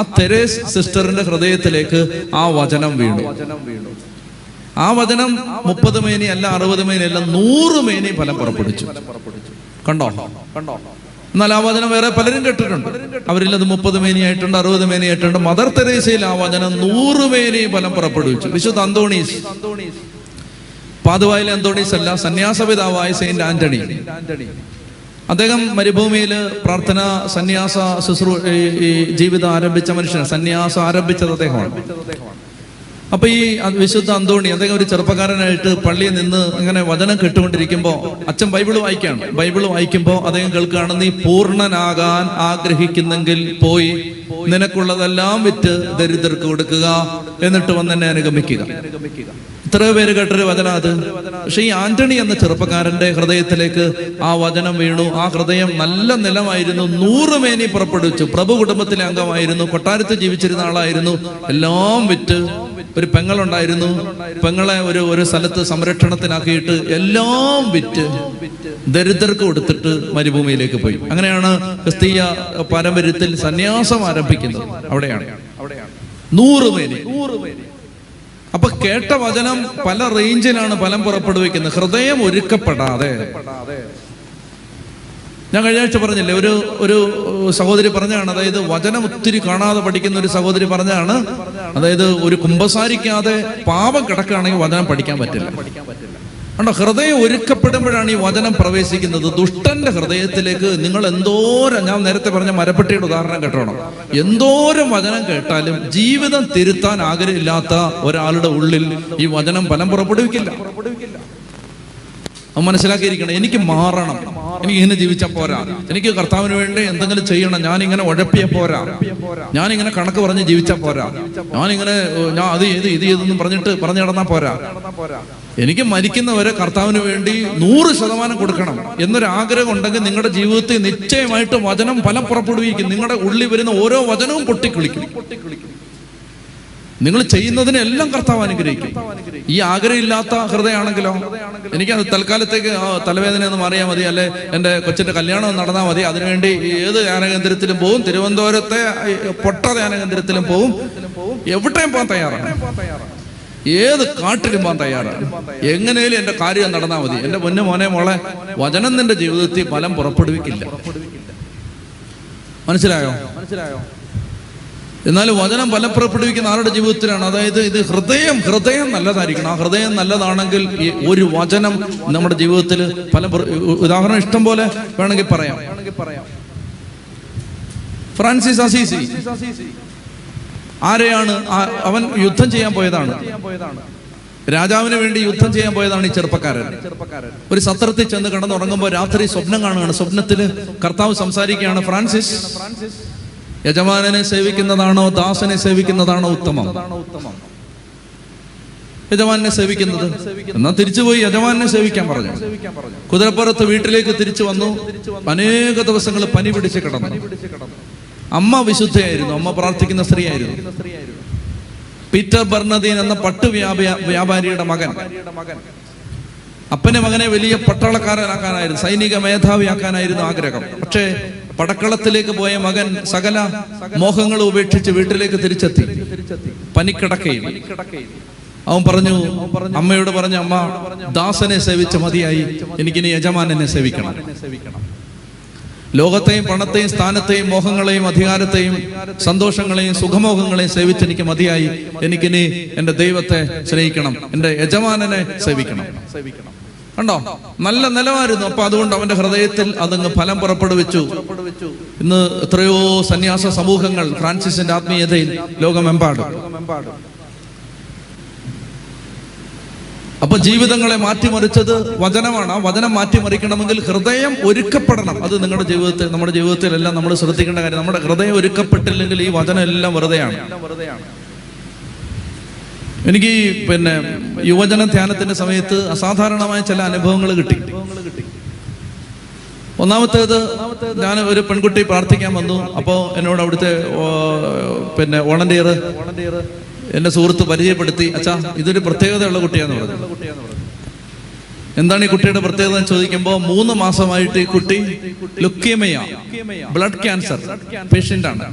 ആ തെരേസ് സിസ്റ്ററിന്റെ ഹൃദയത്തിലേക്ക് ആ വചനം വീണു. ആ വചനം മുപ്പത് മേനി അല്ല അറുപത് മേനി അല്ല നൂറ് മേനി ഫലം പുറപ്പെടുവിച്ചു. കണ്ടോ? കണ്ടോ എന്നാൽ ആ വചനം വേറെ പലരും കേട്ടിട്ടുണ്ട്. അവരിൽ അത് മുപ്പത് മേനി ആയിട്ടുണ്ട് അറുപത് മേനി ആയിട്ടുണ്ട്. മദർ തെരേസയിൽ ആ വചനം നൂറ് മേനി ഫലം പുറപ്പെടുവിച്ചു. വിശുദ്ധ അന്തോണീസ്. പാതുവായിലെ അന്തോണീസ് അല്ല സന്യാസപിതാവായ സെയിന്റ് ആന്റണി. അദ്ദേഹം മരുഭൂമിയിൽ പ്രാർത്ഥന സന്യാസ ശുശ്രൂ ജീവിതം ആരംഭിച്ച മനുഷ്യൻ സന്യാസം ആരംഭിച്ചത് അദ്ദേഹമാണ്. അപ്പൊ ഈ വിശുദ്ധ അന്തോണി അദ്ദേഹം ഒരു ചെറുപ്പക്കാരനായിട്ട് പള്ളിയിൽ നിന്ന് അങ്ങനെ വചനം കേട്ടുകൊണ്ടിരിക്കുമ്പോൾ അച്ഛൻ ബൈബിൾ വായിക്കാണ്. ബൈബിൾ വായിക്കുമ്പോൾ അദ്ദേഹം കേൾക്കുകയാണ് നീ പൂർണനാകാൻ ആഗ്രഹിക്കുന്നെങ്കിൽ പോയി നിനക്കുള്ളതെല്ലാം വിറ്റ് ദരിദ്രർക്ക് കൊടുക്കുക എന്നിട്ട് വന്ന് എന്നെ അനുഗമിക്കുക. ഇത്രയോ പേര് കേട്ടൊരു വചന അത്. പക്ഷെ ഈ ആന്റണി എന്ന ചെറുപ്പക്കാരന്റെ ഹൃദയത്തിലേക്ക് ആ വചനം വീണു. ആ ഹൃദയം നല്ല നിലമായിരുന്നു. നൂറ് മേനി പുറപ്പെടുവിച്ചു. പ്രഭു കുടുംബത്തിലെ അംഗമായിരുന്നു. കൊട്ടാരത്ത് ജീവിച്ചിരുന്ന ആളായിരുന്നു. എല്ലാം വിറ്റ് ഒരു പെങ്ങളുണ്ടായിരുന്നു. പെങ്ങളെ ഒരു ഒരു സ്ഥലത്ത് സംരക്ഷണത്തിനാക്കിയിട്ട് എല്ലാം വിറ്റ് ദരിദ്രർക്ക് കൊടുത്തിട്ട് മരുഭൂമിയിലേക്ക് പോയി. അങ്ങനെയാണ് ക്രിസ്തീയ പാരമ്പര്യത്തിൽ സന്യാസം ആരംഭിക്കുന്നത്. അവിടെയാണ്. നൂറ് പേര്. അപ്പൊ കേട്ട വചനം പല റേഞ്ചിലാണ് ഫലം പുറപ്പെടുവിക്കുന്നത്. ഹൃദയം ഒരുക്കപ്പെടാതെ. ഞാൻ കഴിഞ്ഞ ആഴ്ച പറഞ്ഞില്ലേ ഒരു ഒരു സഹോദരി പറഞ്ഞാണ് അതായത് വചനം ഒത്തിരി കാണാതെ പഠിക്കുന്ന ഒരു സഹോദരി പറഞ്ഞാണ് അതായത് ഒരു കുമ്പസാരിക്കാതെ പാപം കിടക്കുകയാണെങ്കിൽ വചനം പഠിക്കാൻ പറ്റില്ല. കണ്ടോ ഹൃദയം ഒരുക്കപ്പെടുമ്പോഴാണ് ഈ വചനം പ്രവേശിക്കുന്നത്. ദുഷ്ടന്റെ ഹൃദയത്തിലേക്ക് നിങ്ങൾ എന്തോരം ഞാൻ നേരത്തെ പറഞ്ഞ മരപ്പെട്ടിയുടെ ഉദാഹരണം കേട്ടോണം. എന്തോരം വചനം കേട്ടാലും ജീവിതം തിരുത്താൻ ആഗ്രഹമില്ലാത്ത ഒരാളുടെ ഉള്ളിൽ ഈ വചനം ഫലം പുറപ്പെടുവിക്കില്ല. അത് മനസ്സിലാക്കിയിരിക്കണം എനിക്ക് മാറണം. എനിക്ക് ഇങ്ങനെ ജീവിച്ചാൽ പോരാ. എനിക്ക് കർത്താവിന് വേണ്ടി എന്തെങ്കിലും ചെയ്യണം. ഞാൻ ഇങ്ങനെ ഉഴപ്പിയ പോരാ. ഞാൻ ഇങ്ങനെ കണക്ക് പറഞ്ഞ് ജീവിച്ചാൽ പോരാ. ഞാൻ ഇങ്ങനെ ഞാൻ അത് ചെയ്ത് ഇത് ചെയ്തെന്നും പറഞ്ഞിട്ട് പറഞ്ഞു നടന്നാ പോരാ. എനിക്ക് മരിക്കുന്നവരെ കർത്താവിന് വേണ്ടി നൂറ് ശതമാനം കൊടുക്കണം എന്നൊരു ആഗ്രഹം ഉണ്ടെങ്കിൽ നിങ്ങളുടെ ജീവിതത്തിൽ നിശ്ചയമായിട്ട് വചനം ഫലം പുറപ്പെടുവിക്കും. നിങ്ങളുടെ ഉള്ളിൽ വരുന്ന ഓരോ വചനവും പൊട്ടിക്കിളിക്കും. നിങ്ങൾ ചെയ്യുന്നതിനെല്ലാം കർത്താവ് അനുഗ്രഹിക്കും. ഈ ആഗ്രഹമില്ലാത്ത ഹൃദയമാണെങ്കിലോ എനിക്ക് അത് തൽക്കാലത്തേക്ക് തലവേദന ഒന്നും മാറിയാൽ മതി അല്ലെ എന്റെ കൊച്ചിന്റെ കല്യാണം നടന്നാൽ മതി അതിനുവേണ്ടി ഏത് ധ്യാനകേന്ദ്രത്തിലും പോവും തിരുവനന്തപുരത്തെ പൊട്ട ധ്യാനകേന്ദ്രത്തിലും പോവും എവിടെയും പോകാൻ തയ്യാറാണ്. ഏത് കാട്ടിലും പോകാൻ തയ്യാറാണ്. എങ്ങനെയും എന്റെ കാര്യം നടന്നാൽ മതി. എന്റെ പൊന്നു മോനെ മോളെ വചനം നിന്റെ ജീവിതത്തിൽ ഫലം പുറപ്പെടുവിക്കില്ല. മനസ്സിലായോ മനസ്സിലായോ? എന്നാൽ വചനം ഫലം പുറപ്പെടുവിക്കുന്ന ആരുടെ ജീവിതത്തിലാണ്? അതായത് ഇത് ഹൃദയം ഹൃദയം നല്ലതായിരിക്കണം. ആ ഹൃദയം നല്ലതാണെങ്കിൽ ഈ ഒരു വചനം നമ്മുടെ ജീവിതത്തിൽ ഫലം ഉദാഹരണം ഇഷ്ടം പോലെ വേണമെങ്കിൽ പറയാം. Francis Assisi. ആരെയാണ് അവൻ യുദ്ധം ചെയ്യാൻ പോയതാണ്. രാജാവിന് വേണ്ടി യുദ്ധം ചെയ്യാൻ പോയതാണ് ഈ ചെറുപ്പക്കാരൻ. ഒരു സത്രത്തിൽ ചെന്ന് കടന്നുറങ്ങുമ്പോൾ രാത്രി സ്വപ്നം കാണുകയാണ്. സ്വപ്നത്തിൽ കർത്താവ് സംസാരിക്കുകയാണ് ഫ്രാൻസിസ് യജമാനനെ സേവിക്കുന്നതാണോ ദാസനെ സേവിക്കുന്നതാണോ ഉത്തമം? യജമാനെ സേവിക്കുന്നത്? എന്നാ തിരിച്ചുപോയി യജമാനെ സേവിക്കാൻ പറഞ്ഞു. കുതിരപ്പുറത്ത് വീട്ടിലേക്ക് തിരിച്ചു വന്നു. അനേക ദിവസങ്ങൾ പനി പിടിച്ച് കിടന്നു. അമ്മ വിശുദ്ധയായിരുന്നു. അമ്മ പ്രാർത്ഥിക്കുന്ന സ്ത്രീയായിരുന്നു. പീറ്റർ ബർണദീൻ എന്ന പട്ടു വ്യാപാരിയുടെ മകൻ. അപ്പന്റെ മകനെ വലിയ പട്ടാളക്കാരനാക്കാനായിരുന്നു. സൈനിക മേധാവിയാക്കാനായിരുന്നു ആഗ്രഹം. പക്ഷേ പടക്കളത്തിലേക്ക് പോയ മകൻ സകല മോഹങ്ങൾ ഉപേക്ഷിച്ച് വീട്ടിലേക്ക് തിരിച്ചെത്തി. പനിക്കിടക്കയിൽ. അവൻ പറഞ്ഞു അമ്മയോട് പറഞ്ഞു അമ്മ ദാസനെ സേവിച്ച മതിയായി. എനിക്കിനി യജമാനെ സേവിക്കണം. ലോകത്തെയും പണത്തെയും സ്ഥാനത്തെയും മോഹങ്ങളെയും അധികാരത്തെയും സന്തോഷങ്ങളെയും സുഖമോഹങ്ങളെയും സേവിച്ച് എനിക്ക് മതിയായി. എനിക്കിനി എന്റെ ദൈവത്തെ സ്നേഹിക്കണം. എന്റെ യജമാനനെ സേവിക്കണം. കണ്ടോ? നല്ല നിലവായിരുന്നു അപ്പൊ അതുകൊണ്ട് അവന്റെ ഹൃദയത്തിൽ അതങ്ങ് ഫലം പുറപ്പെടുവിച്ചു. ഇന്ന് എത്രയോ സന്യാസ സമൂഹങ്ങൾ ഫ്രാൻസിസിന്റെ ആത്മീയതയിൽ ലോകമെമ്പാടും. അപ്പൊ ജീവിതങ്ങളെ മാറ്റിമറിച്ചത് വചനമാണ്. ആ വചനം മാറ്റിമറിക്കണമെങ്കിൽ ഹൃദയം ഒരുക്കപ്പെടണം. അത് നിങ്ങളുടെ ജീവിതത്തിൽ നമ്മുടെ ജീവിതത്തിലെല്ലാം നമ്മൾ ശ്രദ്ധിക്കേണ്ട കാര്യം. നമ്മുടെ ഹൃദയം ഒരുക്കപ്പെട്ടില്ലെങ്കിൽ ഈ വചനം എല്ലാം വെറുതെയാണ്. എനിക്ക് പിന്നെ യുവജന ധ്യാനത്തിന്റെ സമയത്ത് അസാധാരണമായ ചില അനുഭവങ്ങൾ കിട്ടി. ഒന്നാമത്തേത് ഞാൻ ഒരു പെൺകുട്ടി പ്രാർത്ഥിക്കാൻ വന്നു. അപ്പോൾ എന്നോട് അവിടുത്തെ പിന്നെ വോളണ്ടിയർ എന്റെ സുഹൃത്ത് പരിചയപ്പെടുത്തി അച്ഛാ ഇതൊരു പ്രത്യേകതയുള്ള കുട്ടിയാന്ന് പറഞ്ഞു. എന്താണ് ഈ കുട്ടിയുടെ പ്രത്യേകത എന്ന് ചോദിക്കുമ്പോൾ മൂന്ന് മാസമായിട്ട് ഈ കുട്ടി ലുക്കേമയ ബ്ലഡ് ക്യാൻസർ പേഷ്യന്റ് ആണ്.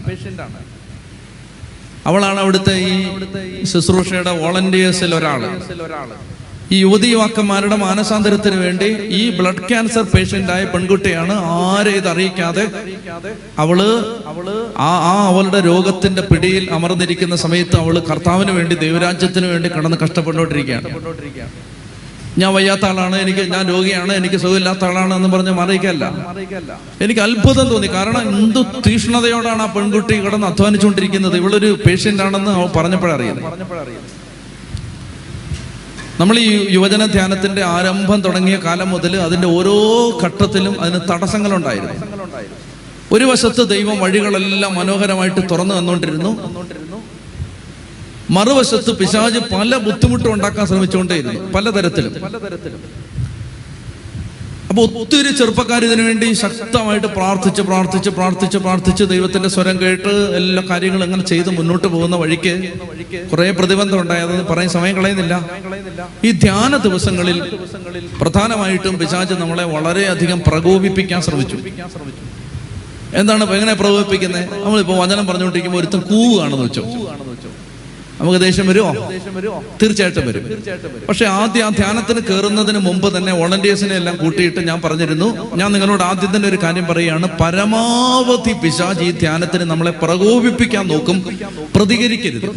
അവളാണ് അവിടുത്തെ ഈ ശുശ്രൂഷയുടെ വോളണ്ടിയേഴ്സിൽ ഒരാൾ ഈ യുവതി യുവാക്കന്മാരുടെ മാനസാന്തരത്തിന് വേണ്ടി ഈ ബ്ലഡ് ക്യാൻസർ പേഷ്യന്റ് ആയ പെൺകുട്ടിയാണ് ആരെ ഇത് അറിയിക്കാതെ അവൾ ആ ആ അവളുടെ രോഗത്തിന്റെ പിടിയിൽ അമർന്നിരിക്കുന്ന സമയത്ത് അവൾ കർത്താവിന് വേണ്ടി ദൈവരാജ്യത്തിന് വേണ്ടി കടന്ന് കഷ്ടപ്പെട്ടുകൊണ്ടിരിക്കുകയാണ്. ഞാൻ വയ്യാത്ത ആളാണ് എനിക്ക് ഞാൻ രോഗിയാണ് എനിക്ക് സുഖമില്ലാത്ത ആളാണ് എന്ന് പറഞ്ഞ് മറിയിക്കല്ല എനിക്ക് അത്ഭുതം തോന്നി. കാരണം എന്ത് തീഷ്ണതയോടാണ് ആ പെൺകുട്ടി കിടന്ന് അധ്വാനിച്ചുകൊണ്ടിരിക്കുന്നത്? ഇവളൊരു പേഷ്യന്റ് ആണെന്ന് പറഞ്ഞപ്പോഴറിയാം നമ്മൾ ഈ യുവജന ധ്യാനത്തിന്റെ ആരംഭം തുടങ്ങിയ കാലം മുതൽ അതിന്റെ ഓരോ ഘട്ടത്തിലും അതിന് തടസ്സങ്ങളുണ്ടായിരുന്നു. ഒരു വശത്ത് ദൈവം വഴികളെല്ലാം മനോഹരമായിട്ട് തുറന്നു തന്നുകൊണ്ടിരുന്നു. മറുവശത്ത് പിശാജ് പല ബുദ്ധിമുട്ടും ഉണ്ടാക്കാൻ ശ്രമിച്ചുകൊണ്ടേയിരുന്നു പലതരത്തിലും. അപ്പൊ ഒത്തിരി ചെറുപ്പക്കാർ ഇതിനു വേണ്ടി ശക്തമായിട്ട് പ്രാർത്ഥിച്ച് പ്രാർത്ഥിച്ച് പ്രാർത്ഥിച്ച് പ്രാർത്ഥിച്ച് ദൈവത്തിന്റെ സ്വരം കേട്ട് എല്ലാ കാര്യങ്ങളും അങ്ങനെ ചെയ്ത് മുന്നോട്ട് പോകുന്ന വഴിക്ക് കുറെ പ്രതിബന്ധം ഉണ്ടായി. അത് പറയാൻ സമയം കളയുന്നില്ല. ഈ ധ്യാന ദിവസങ്ങളിൽ പ്രധാനമായിട്ടും പിശാജ് നമ്മളെ വളരെയധികം പ്രകോപിപ്പിക്കാൻ ശ്രമിച്ചു. എന്താണ് എങ്ങനെ പ്രകോപിപ്പിക്കുന്നത്? നമ്മളിപ്പോ വചനം പറഞ്ഞുകൊണ്ടിരിക്കുമ്പോൾ ഒരുത്തം കാണുന്നു വെച്ചോ. നമുക്ക് ദേഷ്യം വരുമോ? തീർച്ചയായിട്ടും വരും. പക്ഷെ ആദ്യം ആ ധ്യാനത്തിന് കയറുന്നതിന് മുമ്പ് തന്നെ വോളണ്ടിയേഴ്സിനെ എല്ലാം കൂട്ടിയിട്ട് ഞാൻ പറഞ്ഞിരുന്നു. ഞാൻ നിങ്ങളോട് ആദ്യം തന്നെ ഒരു കാര്യം പറയുകയാണ്. പരമാവധി പിശാജ് ഈ ധ്യാനത്തിന് നമ്മളെ പ്രകോപിപ്പിക്കാൻ നോക്കും. പ്രതികരിക്കരുത്.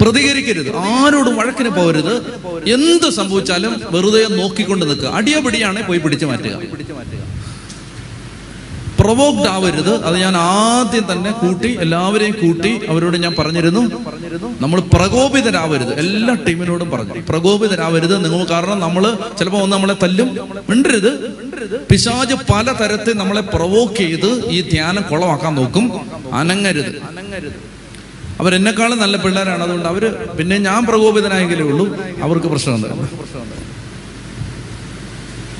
പ്രതികരിക്കരുത്. ആരോടും വഴക്കിന് പോകരുത്. എന്ത് സംഭവിച്ചാലും വെറുതെ നോക്കിക്കൊണ്ട് നിൽക്കുക. അടിയപടിയാണെ പോയി പിടിച്ചു മാറ്റുക. പ്രൊവോക്ഡ് ആവരുത്. അത് ഞാൻ ആദ്യം തന്നെ കൂട്ടി എല്ലാവരെയും കൂട്ടി അവരോട് ഞാൻ പറഞ്ഞിരുന്നു. നമ്മൾ പ്രകോപിതരാവരുത്. എല്ലാ ടീമിനോടും പറഞ്ഞു. പ്രകോപിതരാവരുത്. നിങ്ങൾ കാരണം നമ്മൾ ചിലപ്പോൾ ഒന്ന് നമ്മളെ തല്ലും. മിണ്ടരുത്. പിശാജ് പല തരത്തിൽ നമ്മളെ പ്രൊവോക്ക് ചെയ്ത് ഈ ധ്യാനം കുളമാക്കാൻ നോക്കും. അനങ്ങരുത്. അവരെന്നെക്കാളും നല്ല പിള്ളേരാണ്. അതുകൊണ്ട് അവർ പിന്നെ ഞാൻ പ്രകോപിതനായെങ്കിലേ ഉള്ളൂ. അവർക്ക് പ്രശ്നമുണ്ട്.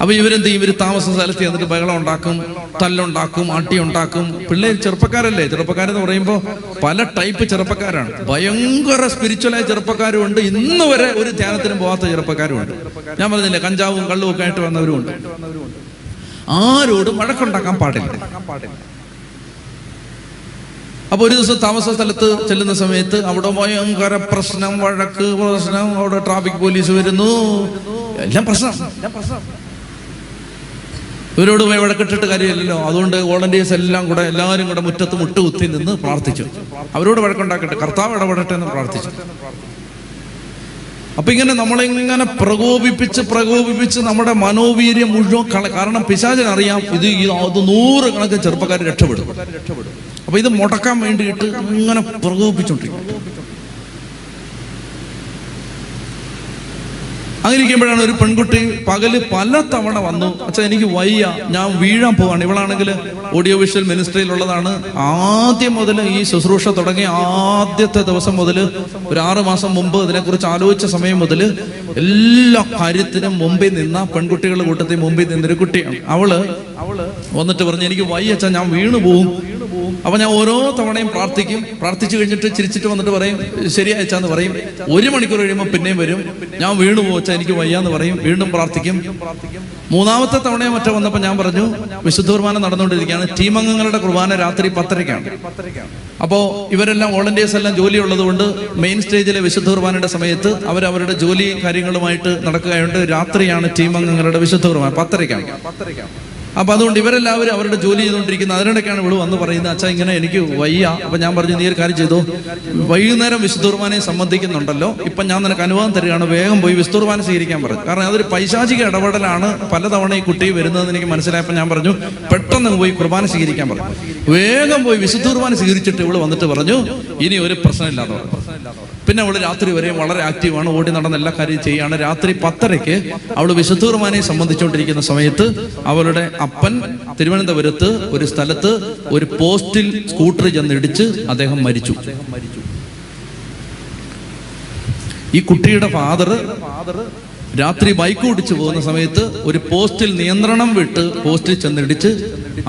അപ്പൊ ഇവരെന്ത് ഇവർ താമസ സ്ഥലത്ത് എന്നിട്ട് ബഹളം ഉണ്ടാക്കും തല്ലുണ്ടാക്കും അട്ടി ഉണ്ടാക്കും പിള്ളേർ ചെറുപ്പക്കാരല്ലേ? ചെറുപ്പക്കാരെന്ന് പറയുമ്പോൾ പല ടൈപ്പ് ചെറുപ്പക്കാരാണ്. ഭയങ്കര സ്പിരിച്വലായ ചെറുപ്പക്കാരും ഉണ്ട് ഇന്ന് വരെ ഒരു ധ്യാനത്തിനും പോവാത്ത ചെറുപ്പക്കാരും ഉണ്ട് ഞാൻ പറഞ്ഞില്ലേ കഞ്ചാവും കള്ളും ഒക്കെ ആയിട്ട് വന്നവരും ഉണ്ട് ആരോടും വഴക്കുണ്ടാക്കാൻ പാടില്ല. അപ്പൊ ഒരു ദിവസം താമസ സ്ഥലത്ത് ചെല്ലുന്ന സമയത്ത് അവിടെ ഭയങ്കര പ്രശ്നം വഴക്ക് പ്രശ്നം. അവിടെ ട്രാഫിക് പോലീസ് വരുന്നു. എല്ലാം പ്രശ്നം. ഇവരോട് പോയി വഴക്കിട്ടിട്ട് കാര്യമില്ലല്ലോ. അതുകൊണ്ട് വോളണ്ടിയേഴ്സ് എല്ലാം കൂടെ എല്ലാവരും കൂടെ മുറ്റത്ത് മുട്ടുകുത്തി നിന്ന് പ്രാർത്ഥിച്ചു. അവരോട് വഴക്കുണ്ടാക്കട്ടെ. കർത്താവ് ഇടപെടട്ടെ എന്ന് പ്രാർത്ഥിച്ചു. അപ്പൊ ഇങ്ങനെ നമ്മളിങ്ങനെ പ്രകോപിപ്പിച്ച് പ്രകോപിപ്പിച്ച് നമ്മുടെ മനോവീര്യം മുഴുവൻ കാരണം പിശാചനറിയാം ഇത് അത് നൂറ് കണക്കിന് ചെറുപ്പക്കാർ രക്ഷപ്പെടും. അപ്പൊ ഇത് മുടക്കാൻ വേണ്ടിയിട്ട് ഇങ്ങനെ പ്രകോപിപ്പിച്ചോണ്ടിരിക്കും. അങ്ങനെ ഇരിക്കുമ്പോഴാണ് ഒരു പെൺകുട്ടി പകൽ പല തവണ വന്നു അച്ഛാ എനിക്ക് വയ്യ ഞാൻ വീഴാൻ പോവാണ്. ഇവളാണെങ്കിൽ ഓഡിയോ വിഷ്വൽ മിനിസ്ട്രിയിലുള്ളതാണ് ആദ്യം മുതൽ ഈ ശുശ്രൂഷ തുടങ്ങിയ ആദ്യത്തെ ദിവസം മുതൽ ഒരു ആറ് മാസം മുമ്പ് ഇതിനെക്കുറിച്ച് ആലോചിച്ച സമയം മുതൽ എല്ലാ കാര്യത്തിനും മുമ്പിൽ നിന്ന പെൺകുട്ടികളുടെ കൂട്ടത്തിൽ മുമ്പിൽ നിന്നൊരു കുട്ടിയാണ്. അവൾ വന്നിട്ട് പറഞ്ഞു എനിക്ക് വയ്യ അച്ഛാ ഞാൻ വീണു പോവും. അപ്പൊ ഞാൻ ഓരോ തവണയും പ്രാർത്ഥിക്കും. പ്രാർത്ഥിച്ചു കഴിഞ്ഞിട്ട് ചിരിച്ചിട്ട് വന്നിട്ട് പറയും ശരി അയച്ചാന്ന് പറയും. ഒരു മണിക്കൂർ കഴിയുമ്പോൾ പിന്നെയും വരും. ഞാൻ വീണു പോവച്ച എനിക്ക് വയ്യാന്ന് പറയും. വീണ്ടും പ്രാർത്ഥിക്കും. മൂന്നാമത്തെ തവണയും മറ്റോ വന്നപ്പോൾ ഞാൻ പറഞ്ഞു വിശുദ്ധ കുർബാന നടന്നുകൊണ്ടിരിക്കുകയാണ്. ടീം അംഗങ്ങളുടെ കുർബാന രാത്രി പത്തരയ്ക്കാണ് അപ്പോൾ ഇവരെല്ലാം വോളണ്ടിയേഴ്സ് എല്ലാം ജോലി ഉള്ളതുകൊണ്ട് മെയിൻ സ്റ്റേജിലെ വിശുദ്ധ കുർബാനയുടെ സമയത്ത് അവർ അവരുടെ ജോലി കാര്യങ്ങളുമായിട്ട് നടക്കുകയുണ്ട്. രാത്രിയാണ് ടീം അംഗങ്ങളുടെ വിശുദ്ധ കുർബാന പത്തരയ്ക്കാണ് അപ്പൊ അതുകൊണ്ട് ഇവരെല്ലാവരും അവരുടെ ജോലി ചെയ്തുകൊണ്ടിരിക്കുന്നത് അതിനിടയ്ക്കാണ് ഇവിടെ വന്ന് പറയുന്നത് അച്ഛാ ഇങ്ങനെ എനിക്ക് വയ്യ. അപ്പൊ ഞാൻ പറഞ്ഞു നീ ഒരു കാര്യം ചെയ്തു? വൈകുന്നേരം വിശുദ്ധുർബാനെ സംബന്ധിക്കുന്നുണ്ടല്ലോ. ഇപ്പൊ ഞാൻ നിനക്ക് അനുവാദം തരികയാണ്. വേഗം പോയി വിശുദ്ധുർബാനെ സ്വീകരിക്കാൻ പറഞ്ഞു കാരണം അതൊരു പൈശാചിക ഇടപെടലാണ് പലതവണ ഈ കുട്ടി വരുന്നതെന്ന് എനിക്ക് മനസ്സിലായപ്പോൾ ഞാൻ പറഞ്ഞു പെട്ടെന്ന് പോയി കുർബാന സ്വീകരിക്കാൻ പറഞ്ഞു വേഗം പോയി വിശുദ്ധുർബാന സ്വീകരിച്ചിട്ട് ഇവൾ വന്നിട്ട് പറഞ്ഞു ഇനി ഒരു പ്രശ്നമില്ലാതെ പിന്നെ അവൾ രാത്രി വരെ വളരെ ആക്റ്റീവാണ് ഓടി നടന്ന എല്ലാ കാര്യം ചെയ്യാണ്. രാത്രി പത്തരയ്ക്ക് അവൾ വിശുദ്ധൂർമാനെ സംബന്ധിച്ചുകൊണ്ടിരിക്കുന്ന സമയത്ത് അവളുടെ അപ്പൻ തിരുവനന്തപുരത്ത് ഒരു സ്ഥലത്ത് ഒരു പോസ്റ്റിൽ സ്കൂട്ടർ ചെന്നിടിച്ച് അദ്ദേഹം മരിച്ചു. ഈ കുട്ടിയുടെ ഫാദർ രാത്രി ബൈക്ക് ഓടിച്ചു പോകുന്ന സമയത്ത് ഒരു പോസ്റ്റിൽ നിയന്ത്രണം വിട്ട് പോസ്റ്റിൽ ചെന്നിടിച്ച്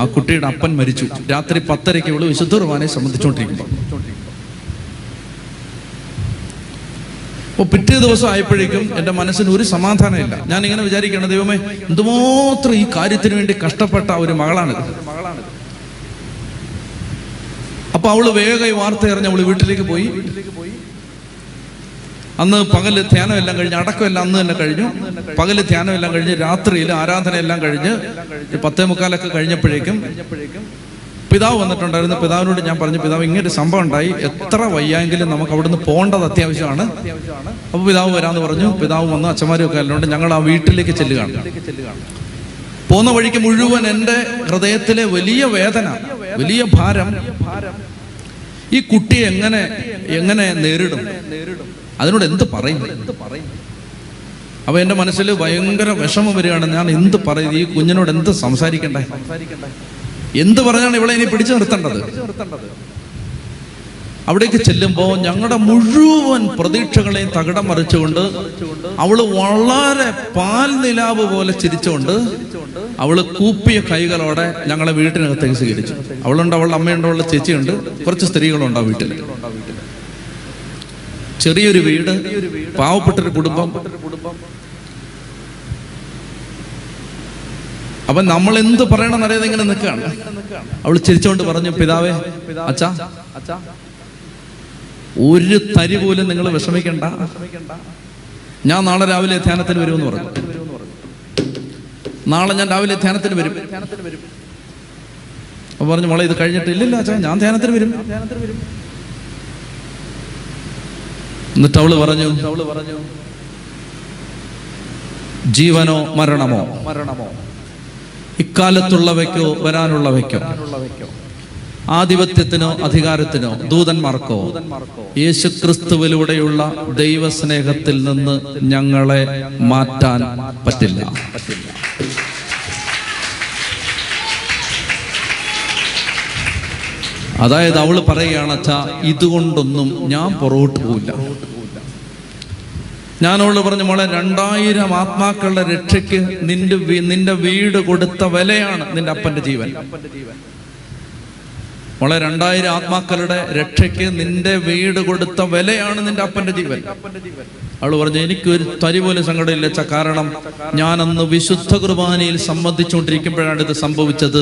ആ കുട്ടിയുടെ അപ്പൻ മരിച്ചു. രാത്രി പത്തരയ്ക്ക് ഇവൾ വിശുദ്ധ കുർബാനയെ സംബന്ധിച്ചുകൊണ്ടിരിക്കുമ്പോൾ അപ്പോൾ പിറ്റേ ദിവസം ആയപ്പോഴേക്കും എന്റെ മനസ്സിന് ഒരു സമാധാനമില്ല. ഞാൻ ഇങ്ങനെ വിചാരിക്കുകയാണ് ദൈവമേ എന്തുമാത്രം ഈ കാര്യത്തിന് വേണ്ടി കഷ്ടപ്പെട്ട ഒരു മകളാണ് അപ്പൊ അവൾ വേഗം ഈ വാർത്ത അറിഞ്ഞ് അവൾ വീട്ടിലേക്ക് പോയി. അന്ന് പകൽ ധ്യാനം എല്ലാം കഴിഞ്ഞ് അടക്കമെല്ലാം അന്ന് തന്നെ കഴിഞ്ഞു. പകൽ ധ്യാനം എല്ലാം കഴിഞ്ഞ് രാത്രിയിൽ ആരാധന എല്ലാം കഴിഞ്ഞ് പത്തേ മുക്കാലൊക്കെ കഴിഞ്ഞപ്പോഴേക്കും പിതാവ് വന്നിട്ടുണ്ടായിരുന്നു. പിതാവിനോട് ഞാൻ പറഞ്ഞു പിതാവ് ഇങ്ങനെ ഒരു സംഭവം ഉണ്ടായി. എത്ര വയ്യായെങ്കിലും നമുക്ക് അവിടുന്ന് പോകേണ്ടത് അത്യാവശ്യമാണ്. അപ്പോൾ പിതാവ് വരാന്ന് പറഞ്ഞു. പിതാവ് വന്ന് അച്ഛന്മാരും ഒക്കെ അല്ലോണ്ട് ഞങ്ങൾ ആ വീട്ടിലേക്ക് ചെല്ലുകയാണ്. പോകുന്ന വഴിക്ക് മുഴുവൻ എന്റെ ഹൃദയത്തിലെ വലിയ വേദന വലിയ ഭാരം. ഈ കുട്ടി എങ്ങനെ എങ്ങനെ നേരിടും? അതിനോട് എന്ത് പറയും? അപ്പൊ എന്റെ മനസ്സിൽ ഭയങ്കര വിഷമം വരികയാണ്. ഞാൻ എന്ത് പറയും? ഈ കുഞ്ഞിനോട് എന്ത് സംസാരിക്കണ്ടേ? എന്ത് പറഞ്ഞാണ് ഇവളെ ഇനി പിടിച്ചു നിർത്തേണ്ടത്? അവിടേക്ക് ചെല്ലുമ്പോൾ ഞങ്ങളുടെ മുഴുവൻ പ്രതീക്ഷകളെയും തകിടം മറിച്ചുകൊണ്ട് അവൾ വളരെ പാൽ നിലാവ് പോലെ ചിരിച്ചുകൊണ്ട് അവൾ കൂപ്പിയ കൈകളോടെ ഞങ്ങളെ വീട്ടിനകത്തേക്ക് സ്വീകരിച്ചു അവളുണ്ട് അവളുടെ അമ്മയുണ്ട് അവളുടെ ചേച്ചിയുണ്ട്. കുറച്ച് സ്ത്രീകളുണ്ട് ആ വീട്ടിൽ ചെറിയൊരു വീട് പാവപ്പെട്ടൊരു കുടുംബം. അപ്പൊ നമ്മൾ എന്ത് പറയണം അറിയാതെ ഇങ്ങനെ നിൽക്കുകയാണ്. അവൾ ചിരിച്ചോണ്ട് പറഞ്ഞു പിതാവേ അച്ഛാ ഒരു തരി പോലും നിങ്ങൾ വിഷമിക്കണ്ട. ഞാൻ നാളെ രാവിലെ ധ്യാനത്തിന് വരുമെന്ന് പറഞ്ഞു. നാളെ ഞാൻ രാവിലെ ധ്യാനത്തിന് വരും. അപ്പൊ പറഞ്ഞു മോളെ ഇത് കഴിഞ്ഞിട്ട് ഇല്ലില്ല അച്ഛാ ഞാൻ ധ്യാനത്തിന് വരും. എന്നിട്ട് അവൾ പറഞ്ഞു അവൾ പറഞ്ഞു ജീവനോ മരണമോ മരണമോ? ഇക്കാലത്തുള്ളവയ്ക്കോ വരാനുള്ളവയ്ക്കോ? ആധിപത്യത്തിനോ അധികാരത്തിനോ ദൂതന്മാർക്കോ? യേശു ക്രിസ്തുവിലൂടെയുള്ള ദൈവസ്നേഹത്തിൽ നിന്ന് ഞങ്ങളെ മാറ്റാൻ പറ്റില്ല. അതായത് അവൾ പറയുകയാണ് ഇതുകൊണ്ടൊന്നും ഞാൻ പുറകോട്ട് പോവില്ല. ഞാൻ പറഞ്ഞ മോളെ രണ്ടായിരം ആത്മാക്കളുടെ രക്ഷയ്ക്ക് നിന്റെ നിന്റെ വീട് കൊടുത്ത വിലയാണ് നിന്റെ അപ്പന്റെ ജീവൻ. മോളെ രണ്ടായിരം ആത്മാക്കളുടെ രക്ഷയ്ക്ക് നിന്റെ വീട് കൊടുത്ത വിലയാണ് നിന്റെ അപ്പന്റെ ജീവൻ. അവൾ പറഞ്ഞു എനിക്കൊരു തരി പോലും സങ്കടമില്ല അച്ഛാ. കാരണം ഞാൻ അന്ന് വിശുദ്ധ കുർബാനയിൽ സംബന്ധിച്ചുകൊണ്ടിരിക്കുമ്പോഴാണ് ഇത് സംഭവിച്ചത്.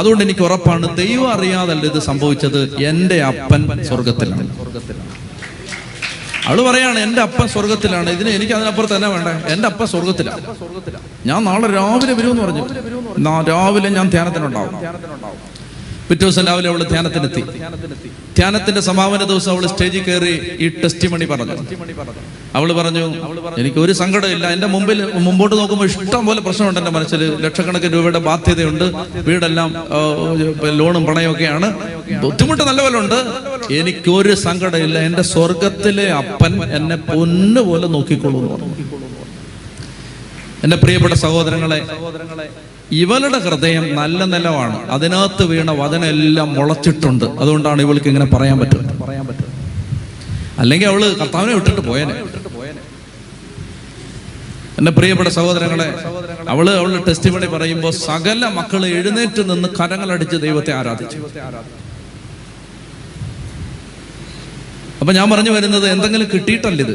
അതുകൊണ്ട് എനിക്ക് ഉറപ്പാണ് ദൈവം അറിയാതല്ല ഇത് സംഭവിച്ചത്. എന്റെ അപ്പൻ സ്വർഗത്തിലാണ് അവൾ പറയാണ് എന്റെ അപ്പൻ സ്വർഗത്തിലാണ് ഇതിന് എനിക്ക് അതിനപ്പുറത്ത് തന്നെ വേണ്ട? എന്റെ അപ്പൻ സ്വർഗത്തിലാണ് ഞാൻ നാളെ രാവിലെ വരുമെന്ന് പറഞ്ഞു രാവിലെ ഞാൻ ധ്യാനത്തിനുണ്ടാവും. പിറ്റേ ദിവസം രാവിലെ അവൾ ധ്യാനത്തിനെത്തി. ധ്യാനത്തിന്റെ സമാപന ദിവസം അവൾ സ്റ്റേജിൽ കയറി ഈ ടെസ്റ്റ് മണി പറഞ്ഞു. അവൾ പറഞ്ഞു എനിക്ക് ഒരു സങ്കടമില്ല. എന്റെ മുമ്പിൽ മുമ്പോട്ട് നോക്കുമ്പോൾ ഇഷ്ടം പോലെ പ്രശ്നമുണ്ട് എന്റെ മനസ്സിൽ. ലക്ഷക്കണക്കിന് രൂപയുടെ ബാധ്യതയുണ്ട്. വീടെല്ലാം ലോണും പണയൊക്കെയാണ്. ബുദ്ധിമുട്ട് നല്ല പോലെ ഉണ്ട് എനിക്കൊരു സങ്കടമില്ല. എന്റെ സ്വർഗത്തിലെ അപ്പൻ എന്നെ പൊന്നുപോലെ നോക്കിക്കൊള്ളൂ എന്ന് പറഞ്ഞു. എന്റെ പ്രിയപ്പെട്ട സഹോദരങ്ങളെ ഇവളുടെ ഹൃദയം നല്ല നിലമാണ് അതിനകത്ത് വീണ വചനം എല്ലാം മുളച്ചിട്ടുണ്ട്. അതുകൊണ്ടാണ് ഇവൾക്ക് ഇങ്ങനെ പറയാൻ പറ്റുന്നത്. പറയാൻ പറ്റുന്നത് അല്ലെങ്കിൽ അവൾ കർത്താവിനെ വിട്ടിട്ട് പോയനെ. എന്റെ പ്രിയപ്പെട്ട സഹോദരങ്ങളെ അവൾ അവളുടെ ടെസ്റ്റ് പണി പറയുമ്പോൾ സകല മക്കൾ എഴുന്നേറ്റ് നിന്ന് കരങ്ങളടിച്ച് ദൈവത്തെ ആരാധിച്ചു. അപ്പൊ ഞാൻ പറഞ്ഞു വരുന്നത് എന്തെങ്കിലും കിട്ടിയിട്ടല്ല ഇത്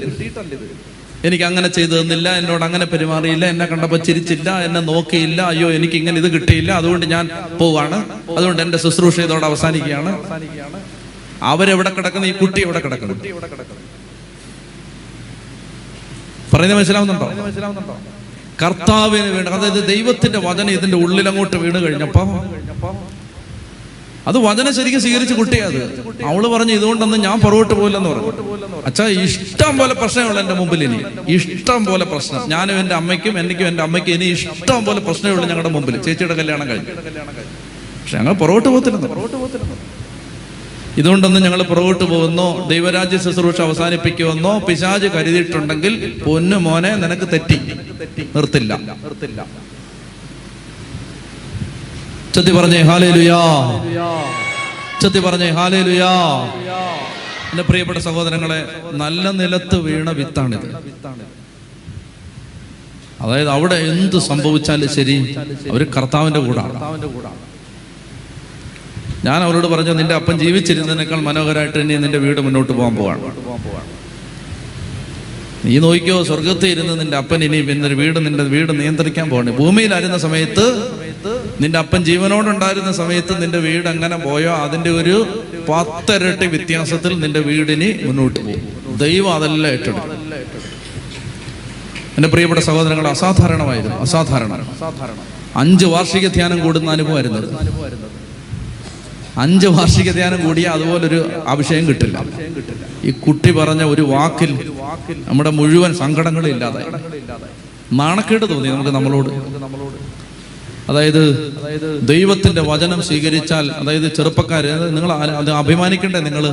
എനിക്ക് അങ്ങനെ ചെയ്തു തന്നില്ല എന്നോട് അങ്ങനെ പെരുമാറിയില്ല എന്നെ കണ്ടപ്പോൾ ചിരിച്ചില്ല എന്നെ നോക്കിയില്ല അയ്യോ എനിക്ക് ഇങ്ങനെ ഇത് കിട്ടിയില്ല അതുകൊണ്ട് ഞാൻ പോവാണ്. അതുകൊണ്ട് എന്റെ ശുശ്രൂഷ ഇതോടെ അവസാനിക്കുകയാണ്. അവരെവിടെ കിടക്കുന്നു? ഈ കുട്ടി എവിടെ കിടക്കുന്നു? പറയുന്നത് മനസ്സിലാവുന്നുണ്ടോ? കർത്താവിന് വേണ്ട അതായത് ദൈവത്തിന്റെ വചനം ഇതിന്റെ ഉള്ളിലങ്ങോട്ട് വീണ് കഴിഞ്ഞപ്പോ അത് വചന ശരിക്കും സ്വീകരിച്ച് കുട്ടിയത് അവൾ പറഞ്ഞു ഇതുകൊണ്ടൊന്നും ഞാൻ പുറകോട്ട് പോയില്ലെന്ന് പറഞ്ഞു. അച്ഛാ ഇഷ്ടം പോലെ പ്രശ്നമുള്ള എന്റെ മുമ്പിൽ ഇനി. ഇഷ്ടം പോലെ പ്രശ്നം. ഞാനും എന്റെ അമ്മയ്ക്കും എനിക്കും എന്റെ അമ്മയ്ക്കും ഇനി ഇഷ്ടം പോലെ പ്രശ്നമുള്ളൂ ഞങ്ങളുടെ മുമ്പിൽ. ചേച്ചിയുടെ കല്യാണം കഴിഞ്ഞു. പക്ഷെ ഞങ്ങൾ പുറകോട്ട് പോകത്തില്ലെന്ന് പുറകോട്ട് പോകത്തില്ലെന്ന് ഇതുകൊണ്ടൊന്നും ഞങ്ങൾ പുറകോട്ട് പോകുന്നോ ദൈവരാജ്യ ശുശ്രൂഷ അവസാനിപ്പിക്കുമെന്നോ പിശാജ് കരുതിയിട്ടുണ്ടെങ്കിൽ പൊന്നു മോനെ നിനക്ക് തെറ്റി. നിർത്തില്ല നിർത്തില്ല. ചത്തി പറഞ്ഞേ ഹാലേ ലുയാ ചത്തി പറഞ്ഞേ ഹാലേ ലുയാ എന്റെ പ്രിയപ്പെട്ട സഹോദരങ്ങളെ നല്ല നിലത്ത് വീണ വിത്താണിത്. അതായത് അവിടെ എന്ത് സംഭവിച്ചാലും ശരി അവർ കർത്താവിന്റെ കൂടാണ്. ഞാൻ അവരോട് പറഞ്ഞു നിന്റെ അപ്പൻ ജീവിച്ചിരുന്നതിനേക്കാൾ മനോഹരമായിട്ട് ഇനി നിന്റെ വീട് മുന്നോട്ട് പോകാൻ പോവാണ്. നീ നോക്കിയോ സ്വർഗത്തിൽ ഇരുന്ന് നിന്റെ അപ്പൻ ഇനി പിന്നെ വീട് നിന്റെ വീട് നിയന്ത്രിക്കാൻ പോകണേ ഭൂമിയിലായിരുന്ന സമയത്ത് നിന്റെ അപ്പൻ ജീവനോടുണ്ടായിരുന്ന സമയത്ത് നിന്റെ വീട് അങ്ങനെ പോയോ? അതിന്റെ ഒരു പത്തരട്ടി വ്യത്യാസത്തിൽ നിന്റെ വീടിന് മുന്നോട്ട് പോകും. ദൈവം അതെല്ലാം ഏറ്റെടുക്കും. എന്റെ പ്രിയപ്പെട്ട സഹോദരങ്ങൾ അസാധാരണമായിരുന്നു. അസാധാരണ. അഞ്ച് വാർഷിക ധ്യാനം കൂടുന്ന അനുഭവമായിരുന്നത് അഞ്ച് വാർഷിക ധ്യാനം കൂടിയ അതുപോലൊരു അഭിഷേകം കിട്ടില്ല. ഈ കുട്ടി പറഞ്ഞ ഒരു വാക്കിൽ നമ്മുടെ മുഴുവൻ സങ്കടങ്ങളും ഇല്ലാതായി. നാണക്കേട് തോന്നി നമുക്ക് നമ്മളോട്. അതായത് ദൈവത്തിന്റെ വചനം സ്വീകരിച്ചാൽ അതായത് ചെറുപ്പക്കാര് നിങ്ങൾ അത് അഭിമാനിക്കണ്ടേ നിങ്ങൾ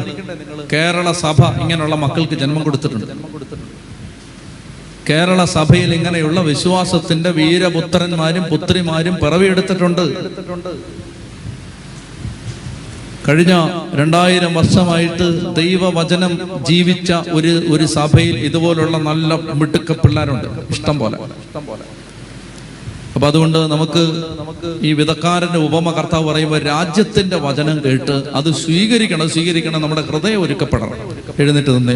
കേരള സഭ ഇങ്ങനെയുള്ള മക്കൾക്ക് ജന്മം കൊടുത്തിട്ടുണ്ട്. കേരള സഭയിൽ ഇങ്ങനെയുള്ള വിശ്വാസത്തിന്റെ വീരപുത്രന്മാരും പുത്രിമാരും പിറവിയെടുത്തിട്ടുണ്ട്. കഴിഞ്ഞ രണ്ടായിരം വർഷമായിട്ട് ദൈവവചനം ജീവിച്ച ഒരു ഒരു സഭയിൽ ഇതുപോലുള്ള നല്ല മിടുക്ക പിള്ളേരുണ്ട് ഇഷ്ടം പോലെ ഇഷ്ടം പോലെ. അപ്പൊ അതുകൊണ്ട് നമുക്ക് ഈ വിധക്കാരന്റെ ഉപമ കർത്താവ് പറയുമ്പോൾ രാജ്യത്തിന്റെ വചനം കേട്ട് അത് സ്വീകരിക്കണം സ്വീകരിക്കണം നമ്മുടെ ഹൃദയം ഒരുക്കപ്പെടണം. എഴുന്നേറ്റ് തന്നെ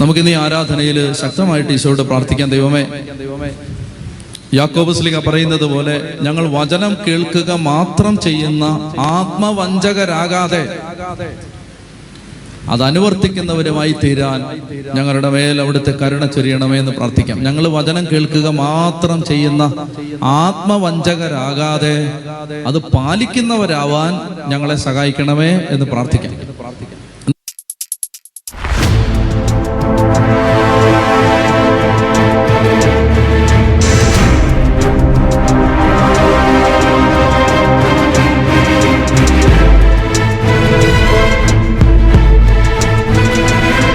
നമുക്കിന്ന് ഈ ആരാധനയിൽ ശക്തമായിട്ട് ഈശോയോട് പ്രാർത്ഥിക്കാൻ ദൈവമേ യാക്കോബസ്ലിക പറയുന്നത് പോലെ ഞങ്ങൾ വചനം കേൾക്കുക മാത്രം ചെയ്യുന്ന ആത്മവഞ്ചകരാകാതെ അത് അനുവർത്തിക്കുന്നവരുമായി തീരാൻ ഞങ്ങളുടെ മേൽ അവിടുത്തെ കരുണ ചൊരിയണമേ എന്ന് പ്രാർത്ഥിക്കാം. ഞങ്ങൾ വചനം കേൾക്കുക മാത്രം ചെയ്യുന്ന ആത്മവഞ്ചകരാകാതെ അത് പാലിക്കുന്നവരാവാൻ ഞങ്ങളെ സഹായിക്കണമേ എന്ന് പ്രാർത്ഥിക്കാം.